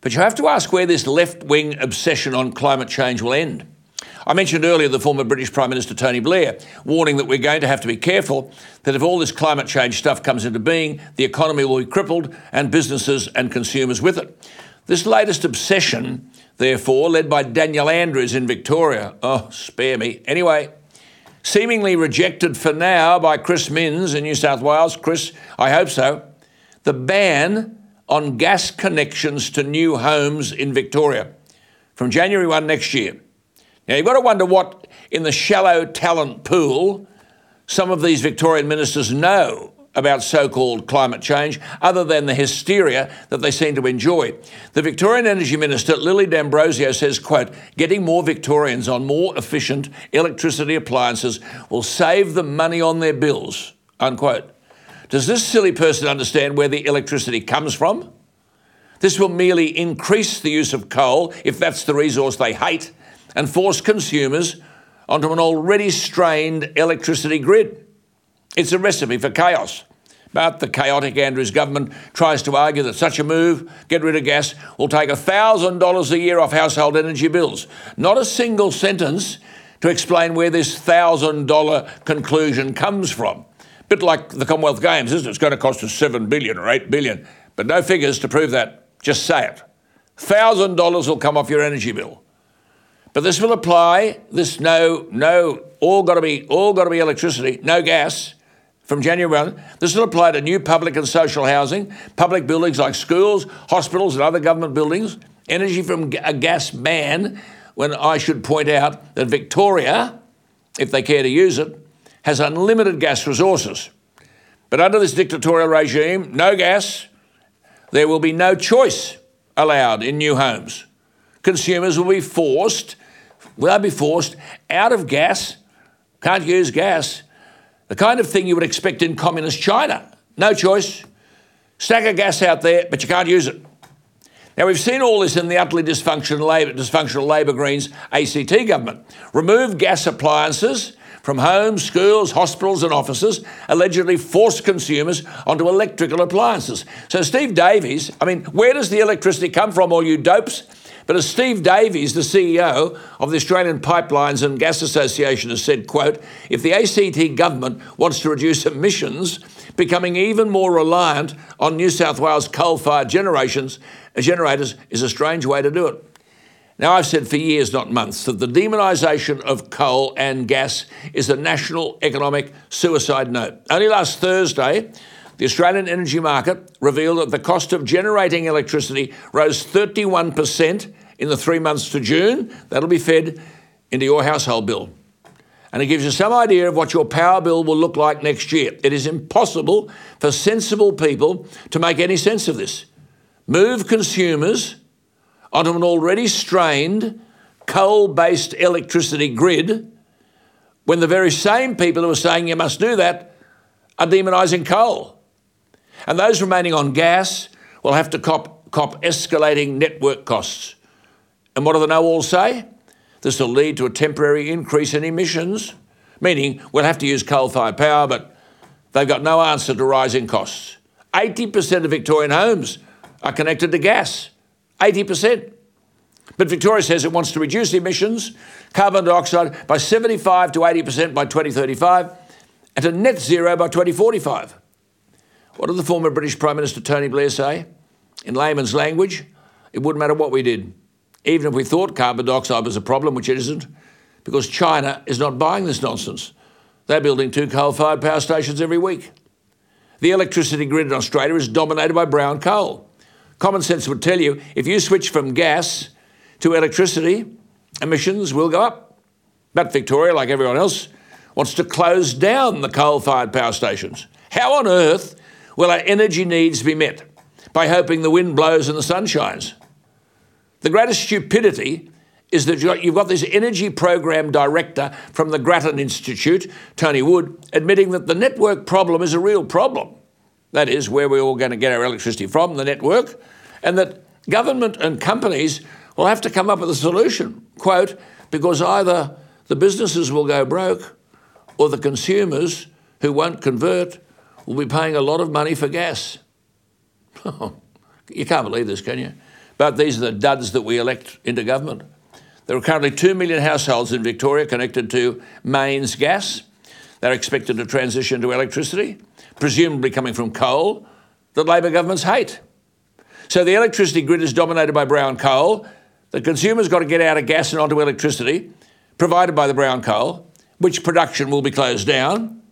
But you have to ask where this left wing obsession on climate change will end. I mentioned earlier the former British Prime Minister Tony Blair warning that we're going to have to be careful that if all this climate change stuff comes into being, the economy will be crippled and businesses and consumers with it. This latest obsession, therefore, led by Daniel Andrews in Victoria, oh, spare me. Anyway, seemingly rejected for now by Chris Minns in New South Wales. Chris, I hope so. The ban on gas connections to new homes in Victoria from January 1 next year. Now, you've got to wonder what, in the shallow talent pool, some of these Victorian ministers know about so called climate change, other than the hysteria that they seem to enjoy. The Victorian Energy Minister, Lily D'Ambrosio, says, quote, getting more Victorians on more efficient electricity appliances will save them money on their bills, unquote. Does this silly person understand where the electricity comes from? This will merely increase the use of coal, if that's the resource they hate, and force consumers onto an already strained electricity grid. It's a recipe for chaos. But the chaotic Andrews government tries to argue that such a move, get rid of gas, will take $1,000 a year off household energy bills. Not a single sentence to explain where this $1,000 conclusion comes from. Bit like the Commonwealth Games, isn't it? It's going to cost us 7 billion or 8 billion, but no figures to prove that. Just say it. $1,000 will come off your energy bill. But this will apply. This no, no, all got to be, all got to be electricity, no gas from January 1. This will apply to new public and social housing, public buildings like schools, hospitals, and other government buildings. Energy from a gas ban. When I should point out that Victoria, if they care to use it, has unlimited gas resources. But under this dictatorial regime, no gas, there will be no choice allowed in new homes. Consumers will be forced Will I be forced out of gas? Can't use gas. The kind of thing you would expect in communist China. No choice. Stack of gas out there, but you can't use it. Now, we've seen all this in the utterly dysfunctional Labor, dysfunctional Labor Greens ACT government. Remove gas appliances from homes, schools, hospitals, and offices, allegedly force consumers onto electrical appliances. So, Steve Davies, I mean, where does the electricity come from, all you dopes? But as Steve Davies, the CEO of the Australian Pipelines and Gas Association, has said, quote, if the ACT government wants to reduce emissions, becoming even more reliant on New South Wales coal-fired generations, uh, generators is a strange way to do it. Now, I've said for years, not months, that the demonisation of coal and gas is a national economic suicide note. Only last Thursday, the Australian energy market revealed that the cost of generating electricity rose 31% in the three months to June. That'll be fed into your household bill. And it gives you some idea of what your power bill will look like next year. It is impossible for sensible people to make any sense of this. Move consumers onto an already strained coal based electricity grid when the very same people who are saying you must do that are demonising coal. And those remaining on gas will have to cop, cop escalating network costs. And what do the know all say? This will lead to a temporary increase in emissions, meaning we'll have to use coal fired power, but they've got no answer to rising costs. 80% of Victorian homes are connected to gas. 80%. But Victoria says it wants to reduce emissions, carbon dioxide, by 75 to 80% by 2035 and to net zero by 2045. What did the former British Prime Minister Tony Blair say? In layman's language, it wouldn't matter what we did, even if we thought carbon dioxide was a problem, which it isn't, because China is not buying this nonsense. They're building two coal fired power stations every week. The electricity grid in Australia is dominated by brown coal. Common sense would tell you if you switch from gas to electricity, emissions will go up. But Victoria, like everyone else, wants to close down the coal fired power stations. How on earth will our energy needs be met? By hoping the wind blows and the sun shines. The greatest stupidity is that you've got this energy program director from the Grattan Institute, Tony Wood, admitting that the network problem is a real problem. That is, where we're all going to get our electricity from, the network, and that government and companies will have to come up with a solution. Quote, because either the businesses will go broke or the consumers who won't convert will be paying a lot of money for gas. you can't believe this, can you? But these are the duds that we elect into government. There are currently 2 million households in Victoria connected to mains gas. They're expected to transition to electricity, presumably coming from coal, that Labor governments hate. So the electricity grid is dominated by brown coal. The consumer's got to get out of gas and onto electricity, provided by the brown coal, which production will be closed down.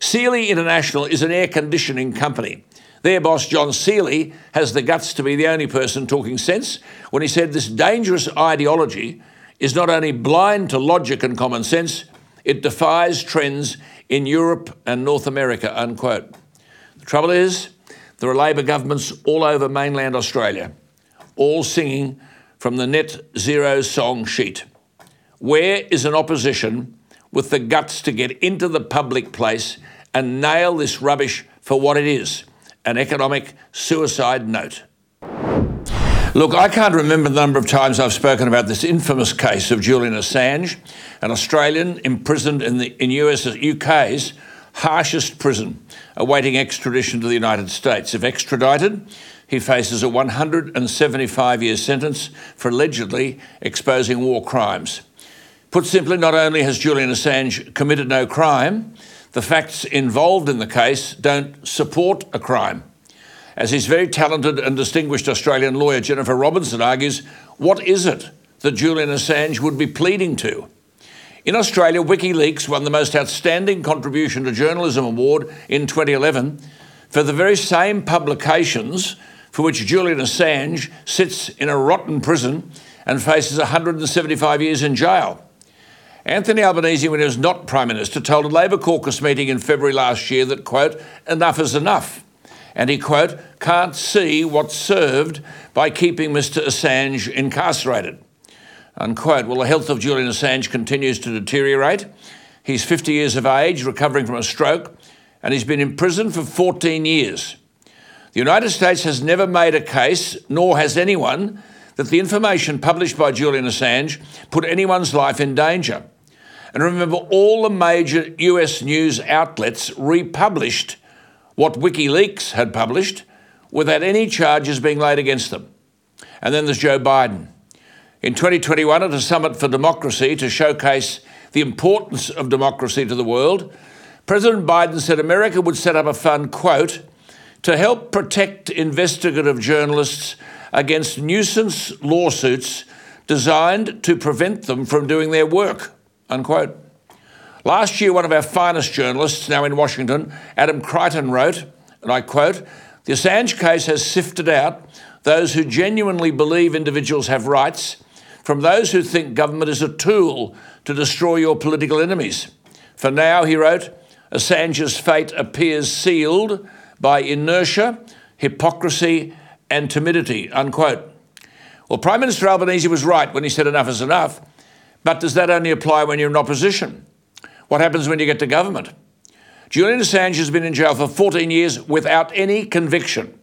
Seeley International is an air conditioning company. Their boss, John Seeley, has the guts to be the only person talking sense when he said this dangerous ideology is not only blind to logic and common sense, it defies trends in Europe and North America, unquote. The trouble is, there are Labor governments all over mainland Australia, all singing from the net zero song sheet. Where is an opposition with the guts to get into the public place and nail this rubbish for what it is? an economic suicide note. Look, I can't remember the number of times I've spoken about this infamous case of Julian Assange, an Australian imprisoned in the in US UK's harshest prison, awaiting extradition to the United States. If extradited, he faces a 175 year sentence for allegedly exposing war crimes. Put simply, not only has Julian Assange committed no crime, the facts involved in the case don't support a crime. As his very talented and distinguished Australian lawyer Jennifer Robinson argues, what is it that Julian Assange would be pleading to? In Australia, WikiLeaks won the most outstanding contribution to journalism award in 2011 for the very same publications for which Julian Assange sits in a rotten prison and faces 175 years in jail. Anthony Albanese, when he was not Prime Minister, told a Labor caucus meeting in February last year that, quote, enough is enough. And he, quote, can't see what's served by keeping Mr Assange incarcerated, unquote. Well, the health of Julian Assange continues to deteriorate. He's 50 years of age, recovering from a stroke, and he's been in prison for 14 years. The United States has never made a case, nor has anyone, that the information published by Julian Assange put anyone's life in danger. And remember, all the major US news outlets republished what WikiLeaks had published without any charges being laid against them. And then there's Joe Biden. In 2021, at a summit for democracy to showcase the importance of democracy to the world, President Biden said America would set up a fund, quote, to help protect investigative journalists against nuisance lawsuits designed to prevent them from doing their work. Unquote. Last year, one of our finest journalists, now in Washington, Adam Creighton, wrote, and I quote, The Assange case has sifted out those who genuinely believe individuals have rights from those who think government is a tool to destroy your political enemies. For now, he wrote, Assange's fate appears sealed by inertia, hypocrisy, and timidity, unquote. Well, Prime Minister Albanese was right when he said enough is enough. But does that only apply when you're in opposition? What happens when you get to government? Julian Assange has been in jail for 14 years without any conviction.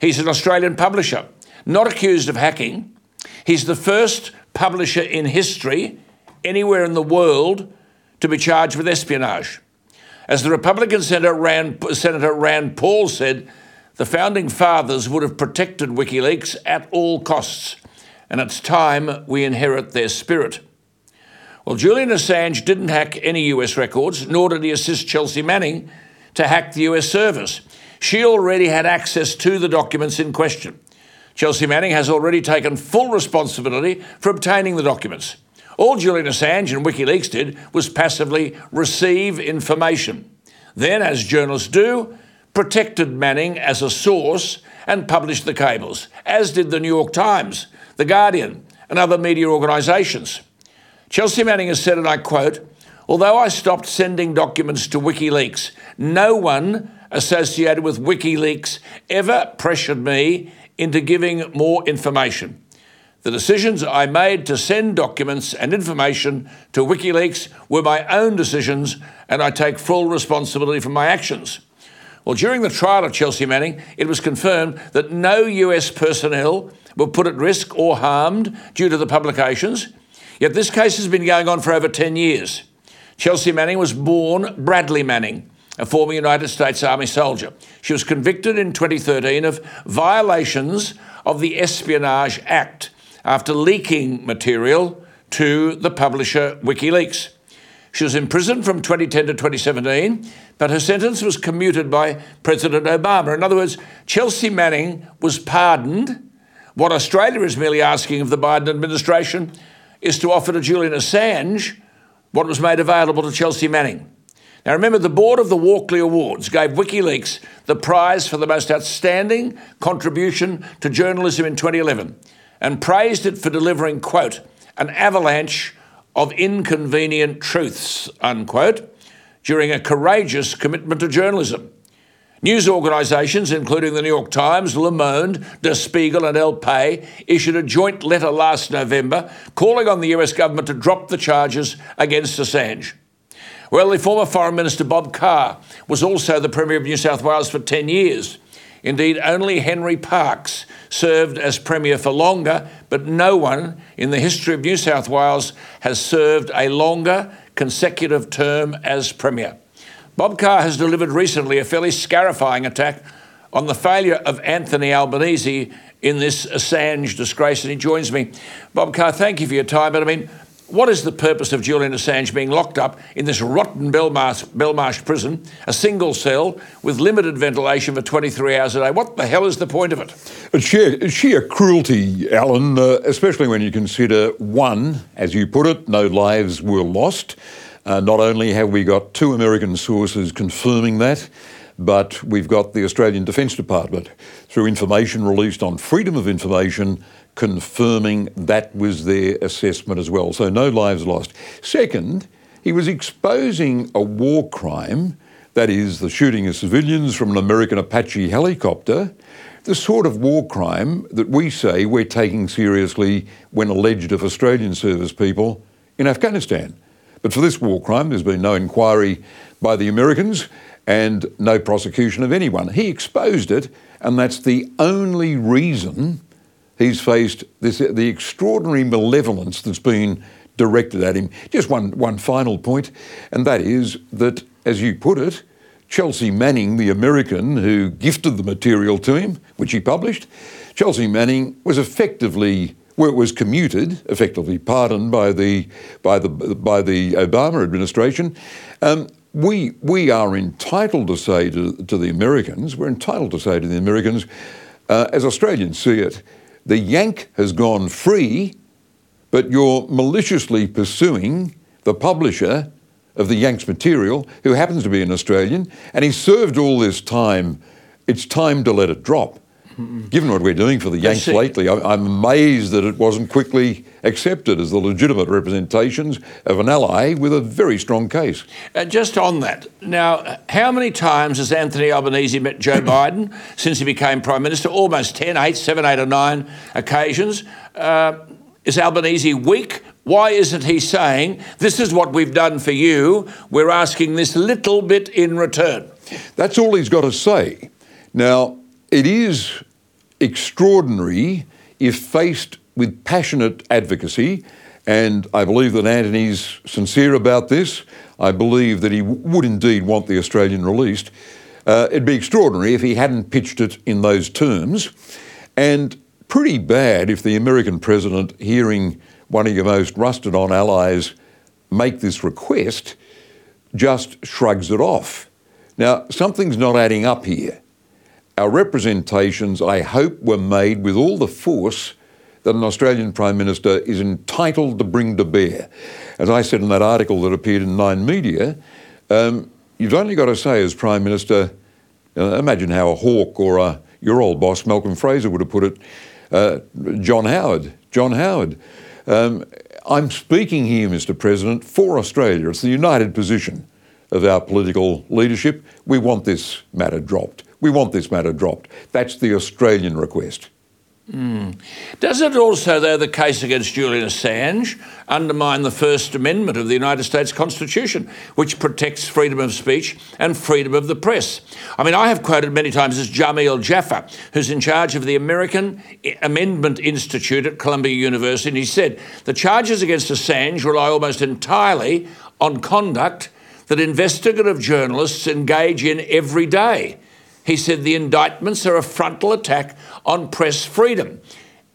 He's an Australian publisher, not accused of hacking. He's the first publisher in history, anywhere in the world, to be charged with espionage. As the Republican Senator Rand, Senator Rand Paul said, the founding fathers would have protected WikiLeaks at all costs, and it's time we inherit their spirit. Well, Julian Assange didn't hack any US records, nor did he assist Chelsea Manning to hack the US servers. She already had access to the documents in question. Chelsea Manning has already taken full responsibility for obtaining the documents. All Julian Assange and WikiLeaks did was passively receive information. Then, as journalists do, protected Manning as a source and published the cables, as did the New York Times, The Guardian, and other media organisations. Chelsea Manning has said, and I quote, Although I stopped sending documents to WikiLeaks, no one associated with WikiLeaks ever pressured me into giving more information. The decisions I made to send documents and information to WikiLeaks were my own decisions, and I take full responsibility for my actions. Well, during the trial of Chelsea Manning, it was confirmed that no US personnel were put at risk or harmed due to the publications. Yet this case has been going on for over 10 years. Chelsea Manning was born Bradley Manning a former United States Army soldier. She was convicted in 2013 of violations of the Espionage Act after leaking material to the publisher WikiLeaks. She was imprisoned from 2010 to 2017, but her sentence was commuted by President Obama. In other words, Chelsea Manning was pardoned. What Australia is merely asking of the Biden administration is to offer to Julian Assange what was made available to Chelsea Manning. Now, remember, the board of the Walkley Awards gave WikiLeaks the prize for the most outstanding contribution to journalism in 2011 and praised it for delivering, quote, an avalanche of inconvenient truths, unquote, during a courageous commitment to journalism. News organisations, including the New York Times, Le Monde, Der Spiegel, and El Pais, issued a joint letter last November calling on the US government to drop the charges against Assange. Well, the former Foreign Minister Bob Carr was also the Premier of New South Wales for 10 years. Indeed, only Henry Parkes served as Premier for longer, but no one in the history of New South Wales has served a longer consecutive term as Premier. Bob Carr has delivered recently a fairly scarifying attack on the failure of Anthony Albanese in this Assange disgrace, and he joins me. Bob Carr, thank you for your time, but I mean, what is the purpose of Julian Assange being locked up in this rotten Belmarsh, Belmarsh prison, a single cell with limited ventilation for 23 hours a day? What the hell is the point of it? It's sheer, sheer cruelty, Alan, uh, especially when you consider one, as you put it, no lives were lost. Uh, not only have we got two American sources confirming that, but we've got the Australian Defence Department through information released on freedom of information confirming that was their assessment as well. So no lives lost. Second, he was exposing a war crime, that is, the shooting of civilians from an American Apache helicopter, the sort of war crime that we say we're taking seriously when alleged of Australian service people in Afghanistan. But for this war crime, there's been no inquiry by the Americans and no prosecution of anyone. He exposed it, and that's the only reason he's faced this, the extraordinary malevolence that's been directed at him. Just one, one final point, and that is that, as you put it, Chelsea Manning, the American who gifted the material to him, which he published, Chelsea Manning was effectively well, was commuted, effectively pardoned by the by the by the Obama administration. Um, we we are entitled to say to, to the Americans, we're entitled to say to the Americans, uh, as Australians see it, the yank has gone free, but you're maliciously pursuing the publisher of the Yanks material, who happens to be an Australian, and he's served all this time. It's time to let it drop. Given what we're doing for the Yanks lately, I'm amazed that it wasn't quickly accepted as the legitimate representations of an ally with a very strong case. Uh, just on that, now, how many times has Anthony Albanese met Joe Biden since he became Prime Minister? Almost 10, 8, 7, 8 or 9 occasions. Uh, is Albanese weak? Why isn't he saying, this is what we've done for you, we're asking this little bit in return? That's all he's got to say. Now, it is extraordinary if faced with passionate advocacy, and I believe that Anthony's sincere about this. I believe that he would indeed want the Australian released. Uh, it'd be extraordinary if he hadn't pitched it in those terms, and pretty bad if the American president, hearing one of your most rusted on allies make this request, just shrugs it off. Now, something's not adding up here. Our representations, I hope, were made with all the force that an Australian Prime Minister is entitled to bring to bear. As I said in that article that appeared in Nine Media, um, you've only got to say, as Prime Minister, uh, imagine how a hawk or a, your old boss, Malcolm Fraser, would have put it, uh, John Howard. John Howard. Um, I'm speaking here, Mr. President, for Australia. It's the united position of our political leadership. We want this matter dropped. We want this matter dropped. That's the Australian request. Mm. Does it also, though, the case against Julian Assange undermine the First Amendment of the United States Constitution, which protects freedom of speech and freedom of the press? I mean, I have quoted many times as Jameel Jaffer, who's in charge of the American Amendment Institute at Columbia University, and he said the charges against Assange rely almost entirely on conduct that investigative journalists engage in every day. He said the indictments are a frontal attack on press freedom.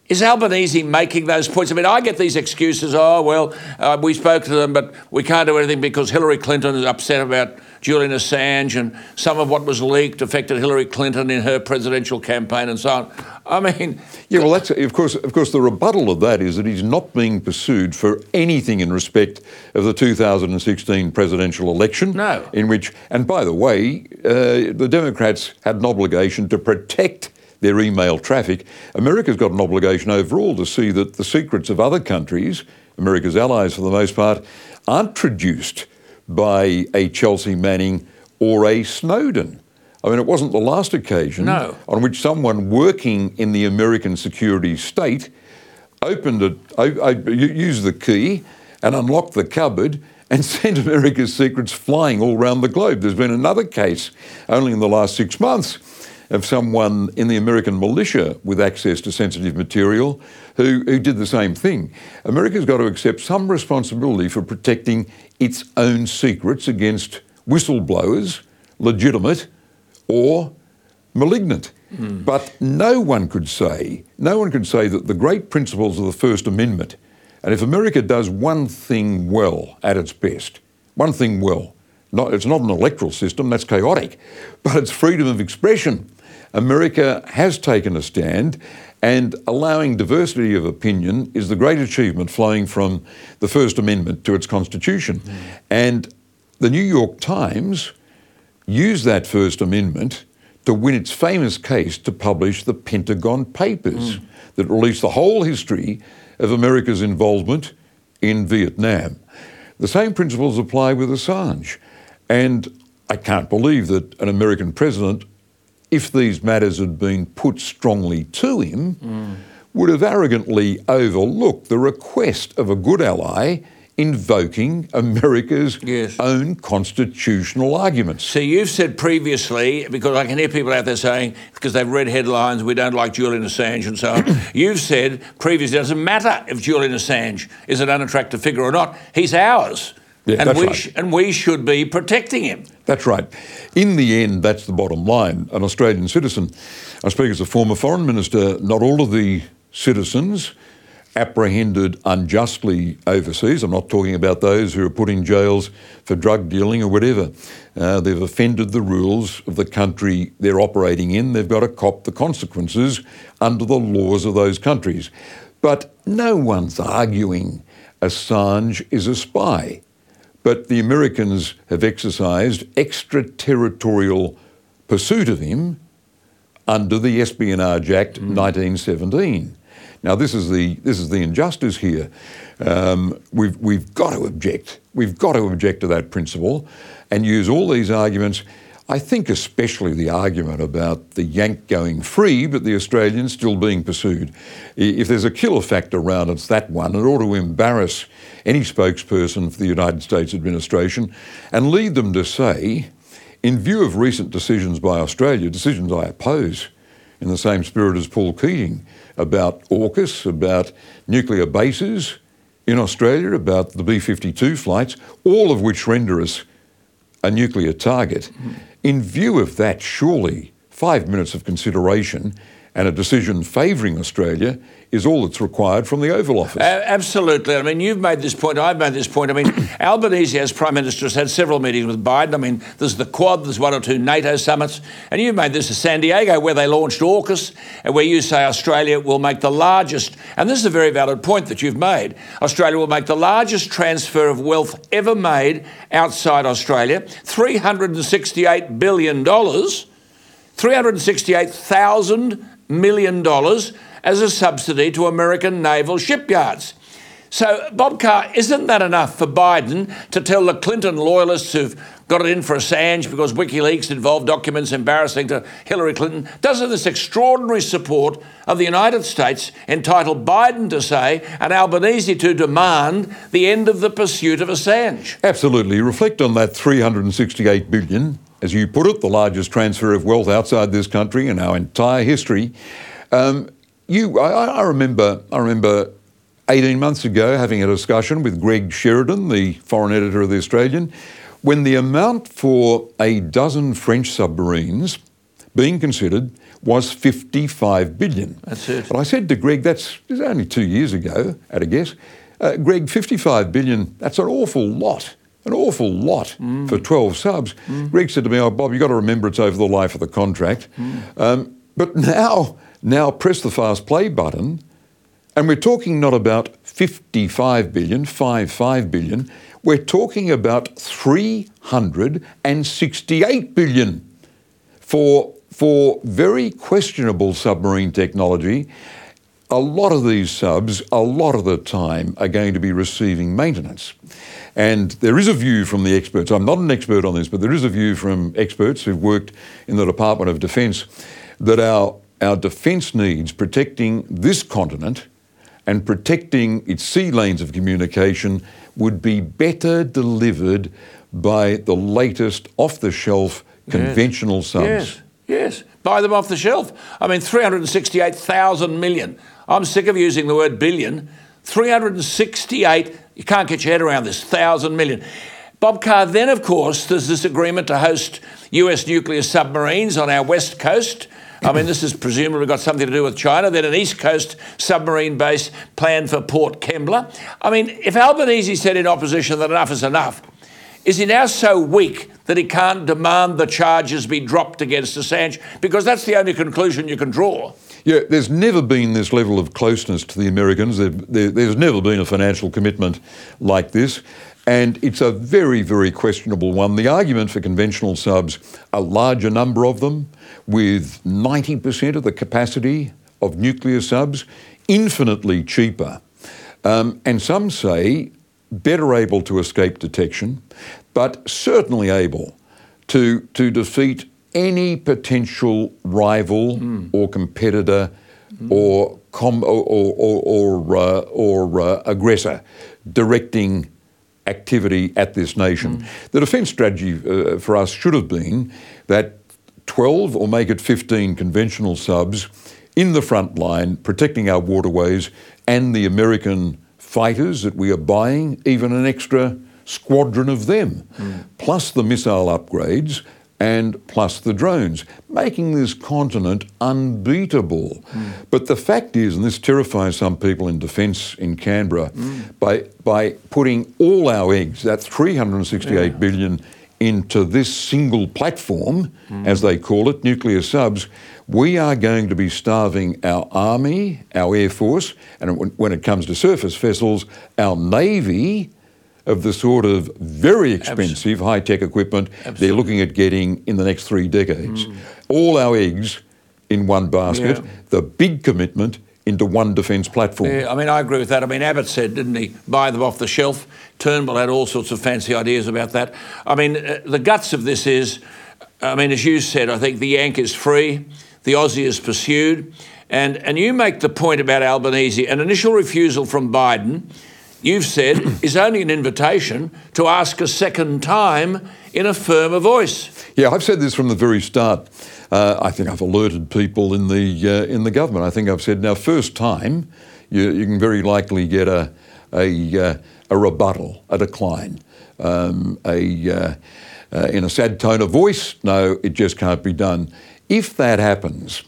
Is Albanese making those points? I mean, I get these excuses. Oh well, uh, we spoke to them, but we can't do anything because Hillary Clinton is upset about Julian Assange, and some of what was leaked affected Hillary Clinton in her presidential campaign, and so on. I mean, yeah, well, that's of course, of course, the rebuttal of that is that he's not being pursued for anything in respect of the 2016 presidential election. No, in which, and by the way, uh, the Democrats had an obligation to protect their email traffic. America's got an obligation overall to see that the secrets of other countries, America's allies for the most part, aren't traduced by a Chelsea Manning or a Snowden. I mean, it wasn't the last occasion no. on which someone working in the American security state opened it, used the key and unlocked the cupboard and sent America's secrets flying all around the globe. There's been another case only in the last six months of someone in the American militia with access to sensitive material who, who did the same thing. America's got to accept some responsibility for protecting its own secrets against whistleblowers, legitimate or malignant. Mm. But no one could say, no one could say that the great principles of the First Amendment, and if America does one thing well at its best, one thing well, not, it's not an electoral system, that's chaotic, but it's freedom of expression. America has taken a stand, and allowing diversity of opinion is the great achievement flowing from the First Amendment to its Constitution. Mm. And the New York Times used that First Amendment to win its famous case to publish the Pentagon Papers mm. that released the whole history of America's involvement in Vietnam. The same principles apply with Assange. And I can't believe that an American president if these matters had been put strongly to him, mm. would have arrogantly overlooked the request of a good ally invoking America's yes. own constitutional arguments. See, you've said previously, because I can hear people out there saying, because they've read headlines, we don't like Julian Assange and so on. you've said previously, it doesn't matter if Julian Assange is an unattractive figure or not, he's ours. Yeah, and, we right. sh- and we should be protecting him. That's right. In the end, that's the bottom line. An Australian citizen, I speak as a former foreign minister, not all of the citizens apprehended unjustly overseas. I'm not talking about those who are put in jails for drug dealing or whatever. Uh, they've offended the rules of the country they're operating in. They've got to cop the consequences under the laws of those countries. But no one's arguing Assange is a spy. But the Americans have exercised extraterritorial pursuit of him under the Espionage Act mm. 1917. Now, this is the, this is the injustice here. Um, we've, we've got to object. We've got to object to that principle and use all these arguments. I think especially the argument about the Yank going free, but the Australians still being pursued. If there's a killer factor around, it's that one. It ought to embarrass any spokesperson for the United States administration and lead them to say, in view of recent decisions by Australia, decisions I oppose in the same spirit as Paul Keating about AUKUS, about nuclear bases in Australia, about the B 52 flights, all of which render us a nuclear target. In view of that, surely five minutes of consideration and a decision favouring Australia is all that's required from the Oval Office. A- absolutely. I mean, you've made this point. I've made this point. I mean, Albanese, as Prime Minister, has had several meetings with Biden. I mean, there's the Quad, there's one or two NATO summits. And you've made this to San Diego, where they launched AUKUS, and where you say Australia will make the largest, and this is a very valid point that you've made Australia will make the largest transfer of wealth ever made outside Australia $368 billion. $368,000 million dollars as a subsidy to American naval shipyards. So, Bob Carr, isn't that enough for Biden to tell the Clinton loyalists who've got it in for Assange because WikiLeaks involved documents embarrassing to Hillary Clinton? Doesn't this extraordinary support of the United States entitle Biden to say and Albanese to demand the end of the pursuit of Assange? Absolutely. Reflect on that 368 billion, as you put it, the largest transfer of wealth outside this country in our entire history. Um, you, I, I remember, I remember 18 months ago having a discussion with Greg Sheridan, the foreign editor of The Australian, when the amount for a dozen French submarines being considered was 55 billion. That's it. But I said to Greg, that's only two years ago, at a guess. Uh, Greg, 55 billion, that's an awful lot. An awful lot for mm. 12 subs. Mm. Greg said to me, Oh, Bob, you've got to remember it's over the life of the contract. Mm. Um, but now, now press the fast play button, and we're talking not about 55 billion, 55 billion, we're talking about 368 billion for, for very questionable submarine technology. A lot of these subs, a lot of the time, are going to be receiving maintenance. And there is a view from the experts, I'm not an expert on this, but there is a view from experts who've worked in the Department of Defence that our, our defence needs protecting this continent and protecting its sea lanes of communication would be better delivered by the latest off the shelf conventional subs. Yes, yes. Buy them off the shelf. I mean, 368,000 million. I'm sick of using the word billion. 368, you can't get your head around this, thousand million. Bob Carr, then of course, there's this agreement to host US nuclear submarines on our west coast. I mean, this has presumably got something to do with China. Then an East Coast submarine base planned for Port Kembla. I mean, if Albanese said in opposition that enough is enough, is he now so weak that he can't demand the charges be dropped against Assange? Because that's the only conclusion you can draw. Yeah, there's never been this level of closeness to the Americans. There, there, there's never been a financial commitment like this. And it's a very, very questionable one. The argument for conventional subs, a larger number of them, with 90% of the capacity of nuclear subs, infinitely cheaper. Um, and some say better able to escape detection, but certainly able to, to defeat any potential rival or competitor or, com- or, or, or, or, uh, or uh, aggressor directing activity at this nation. The defence strategy uh, for us should have been that 12 or make it 15 conventional subs in the front line protecting our waterways and the American fighters that we are buying, even an extra squadron of them, plus the missile upgrades and plus the drones, making this continent unbeatable. Hmm. But the fact is, and this terrifies some people in defence in Canberra, hmm. by, by putting all our eggs, that 368 billion, into this single platform, hmm. as they call it, nuclear subs, we are going to be starving our army, our air force, and when it comes to surface vessels, our navy of the sort of very expensive high tech equipment they're looking at getting in the next three decades. All our eggs in one basket, Yeah. the big commitment into one defence platform. Yeah, I mean, I agree with that. I mean, Abbott said, didn't he, buy them off the shelf? Turnbull had all sorts of fancy ideas about that. I mean, uh, the guts of this is, I mean, as you said, I think the Yank is free, the Aussie is pursued, and and you make the point about Albanese, an initial refusal from Biden. You've said is only an invitation to ask a second time in a firmer voice. Yeah, I've said this from the very start. Uh, I think I've alerted people in the uh, in the government. I think I've said now, first time, you, you can very likely get a a, uh, a rebuttal, a decline, um, a uh, uh, in a sad tone of voice, no, it just can't be done. If that happens,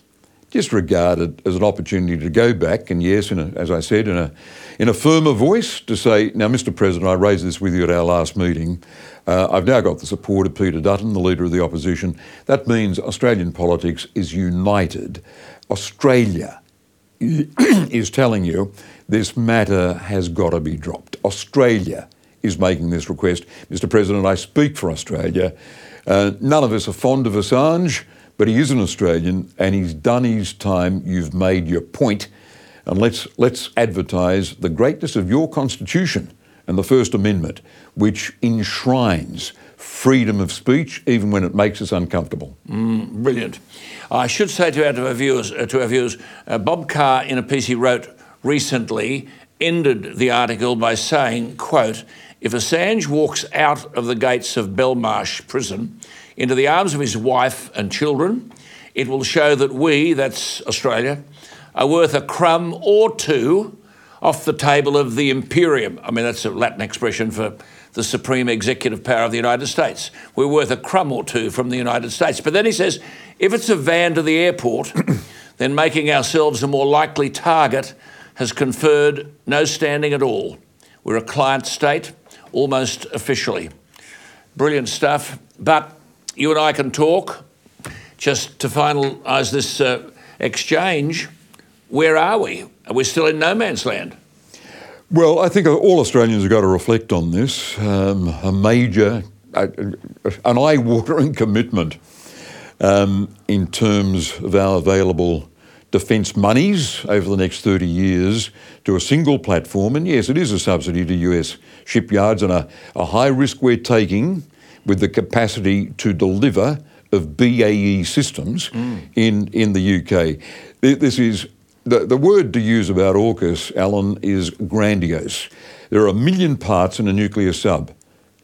just regard it as an opportunity to go back and yes, a, as I said, in a in a firmer voice to say, now, Mr. President, I raised this with you at our last meeting. Uh, I've now got the support of Peter Dutton, the leader of the opposition. That means Australian politics is united. Australia is telling you this matter has got to be dropped. Australia is making this request. Mr. President, I speak for Australia. Uh, none of us are fond of Assange, but he is an Australian and he's done his time. You've made your point, and let's let's advertise the greatness of your constitution and the First Amendment, which enshrines freedom of speech, even when it makes us uncomfortable. Mm, brilliant. I should say to our, viewers, uh, to our viewers uh, Bob Carr, in a piece he wrote recently, ended the article by saying, quote, if Assange walks out of the gates of Belmarsh prison into the arms of his wife and children, it will show that we, that's Australia, are worth a crumb or two off the table of the imperium. I mean, that's a Latin expression for the supreme executive power of the United States. We're worth a crumb or two from the United States. But then he says, if it's a van to the airport, then making ourselves a more likely target has conferred no standing at all. We're a client state, almost officially. Brilliant stuff. But you and I can talk. Just to finalise this uh, exchange, where are we? Are we still in no man's land? Well, I think all Australians have got to reflect on this. Um, a major, uh, an eye watering commitment um, in terms of our available defence monies over the next 30 years to a single platform. And yes, it is a subsidy to US shipyards and a, a high risk we're taking with the capacity to deliver of BAE systems mm. in, in the UK. This is the, the word to use about AUKUS, Alan, is grandiose. There are a million parts in a nuclear sub.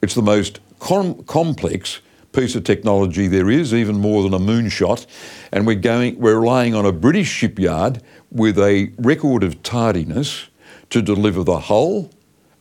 It's the most com- complex piece of technology there is, even more than a moonshot. And we're going, we're relying on a British shipyard with a record of tardiness to deliver the hull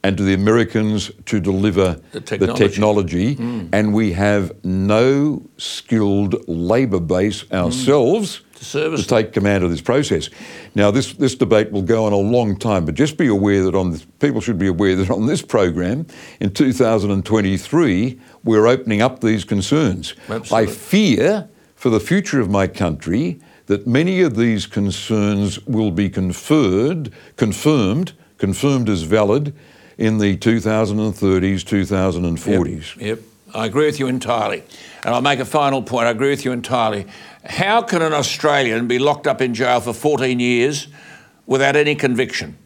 and to the Americans to deliver the technology. The technology. Mm. And we have no skilled labour base ourselves. Mm to, to take command of this process. Now, this, this debate will go on a long time, but just be aware that on this, people should be aware that on this program in 2023, we're opening up these concerns. Absolutely. I fear for the future of my country that many of these concerns will be conferred, confirmed, confirmed as valid in the 2030s, 2040s. Yep, yep. I agree with you entirely. And I'll make a final point. I agree with you entirely. How can an Australian be locked up in jail for 14 years without any conviction?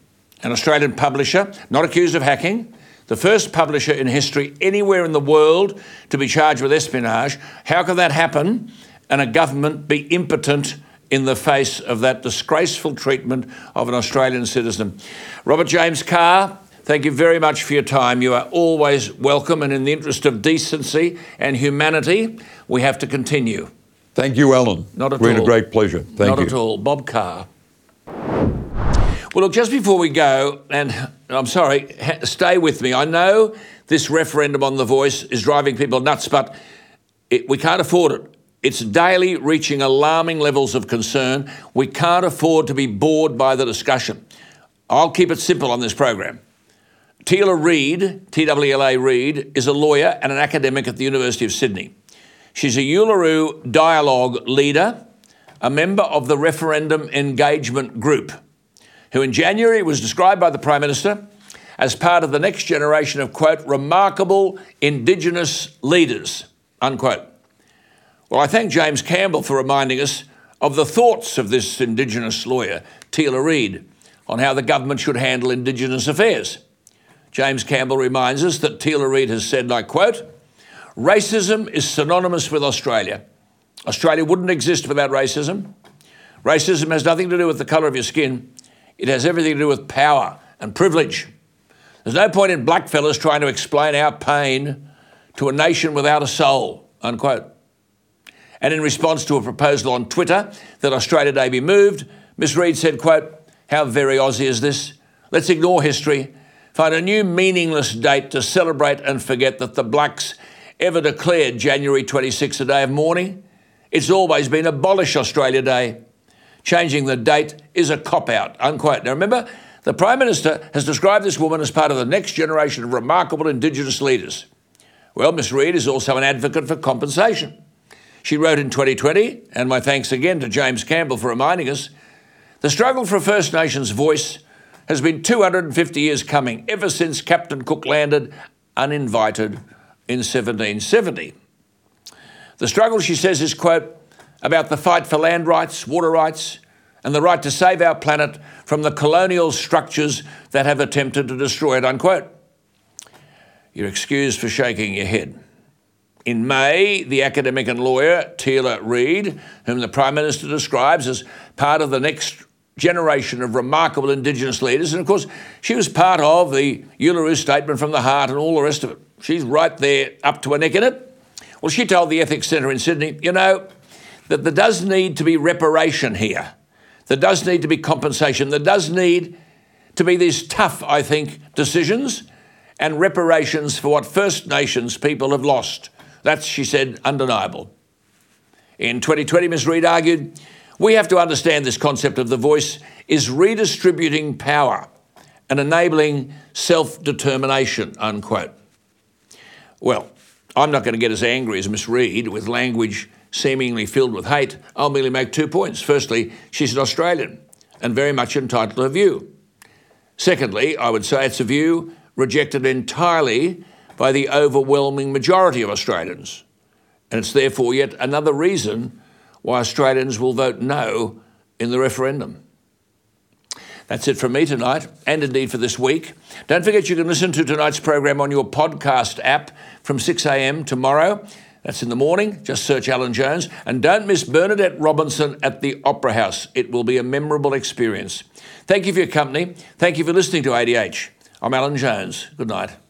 An Australian publisher, not accused of hacking, the first publisher in history anywhere in the world to be charged with espionage. How can that happen and a government be impotent in the face of that disgraceful treatment of an Australian citizen? Robert James Carr, Thank you very much for your time. You are always welcome, and in the interest of decency and humanity, we have to continue. Thank you, Alan. Not at Been all. a great pleasure. Thank you. Not you. at all. Bob Carr. Well, look, just before we go, and I'm sorry, stay with me. I know this referendum on the voice is driving people nuts, but it, we can't afford it. It's daily reaching alarming levels of concern. We can't afford to be bored by the discussion. I'll keep it simple on this program. Teela Reid, TWLA Reid, is a lawyer and an academic at the University of Sydney. She's a Uluru Dialogue leader, a member of the Referendum Engagement Group, who in January was described by the Prime Minister as part of the next generation of, quote, remarkable Indigenous leaders, unquote. Well, I thank James Campbell for reminding us of the thoughts of this Indigenous lawyer, Teela Reid, on how the government should handle Indigenous affairs. James Campbell reminds us that Teela Reid has said, and I quote, racism is synonymous with Australia. Australia wouldn't exist without racism. Racism has nothing to do with the colour of your skin, it has everything to do with power and privilege. There's no point in blackfellas trying to explain our pain to a nation without a soul, unquote. And in response to a proposal on Twitter that Australia Day be moved, Miss Reid said, quote, how very Aussie is this? Let's ignore history Find a new meaningless date to celebrate and forget that the blacks ever declared January 26 a day of mourning. It's always been Abolish Australia Day. Changing the date is a cop out, unquote. Now remember, the Prime Minister has described this woman as part of the next generation of remarkable Indigenous leaders. Well, Ms. Reid is also an advocate for compensation. She wrote in 2020, and my thanks again to James Campbell for reminding us the struggle for First Nations voice has been 250 years coming, ever since Captain Cook landed uninvited in 1770. The struggle, she says, is, quote, about the fight for land rights, water rights, and the right to save our planet from the colonial structures that have attempted to destroy it, unquote. You're excused for shaking your head. In May, the academic and lawyer Teela Reid, whom the Prime Minister describes as part of the next generation of remarkable Indigenous leaders, and of course, she was part of the Uluru Statement from the Heart and all the rest of it. She's right there up to her neck in it. Well, she told the Ethics Centre in Sydney, you know, that there does need to be reparation here. There does need to be compensation. There does need to be these tough, I think, decisions and reparations for what First Nations people have lost. That's, she said, undeniable. In 2020, Ms. Reid argued, we have to understand this concept of the voice is redistributing power and enabling self determination, unquote. Well, I'm not going to get as angry as Miss Reid with language seemingly filled with hate. I'll merely make two points. Firstly, she's an Australian and very much entitled to her view. Secondly, I would say it's a view rejected entirely by the overwhelming majority of Australians. And it's therefore yet another reason why Australians will vote no in the referendum. That's it from me tonight, and indeed for this week. Don't forget you can listen to tonight's program on your podcast app from 6am tomorrow. That's in the morning. Just search Alan Jones. And don't miss Bernadette Robinson at the Opera House. It will be a memorable experience. Thank you for your company. Thank you for listening to ADH. I'm Alan Jones. Good night.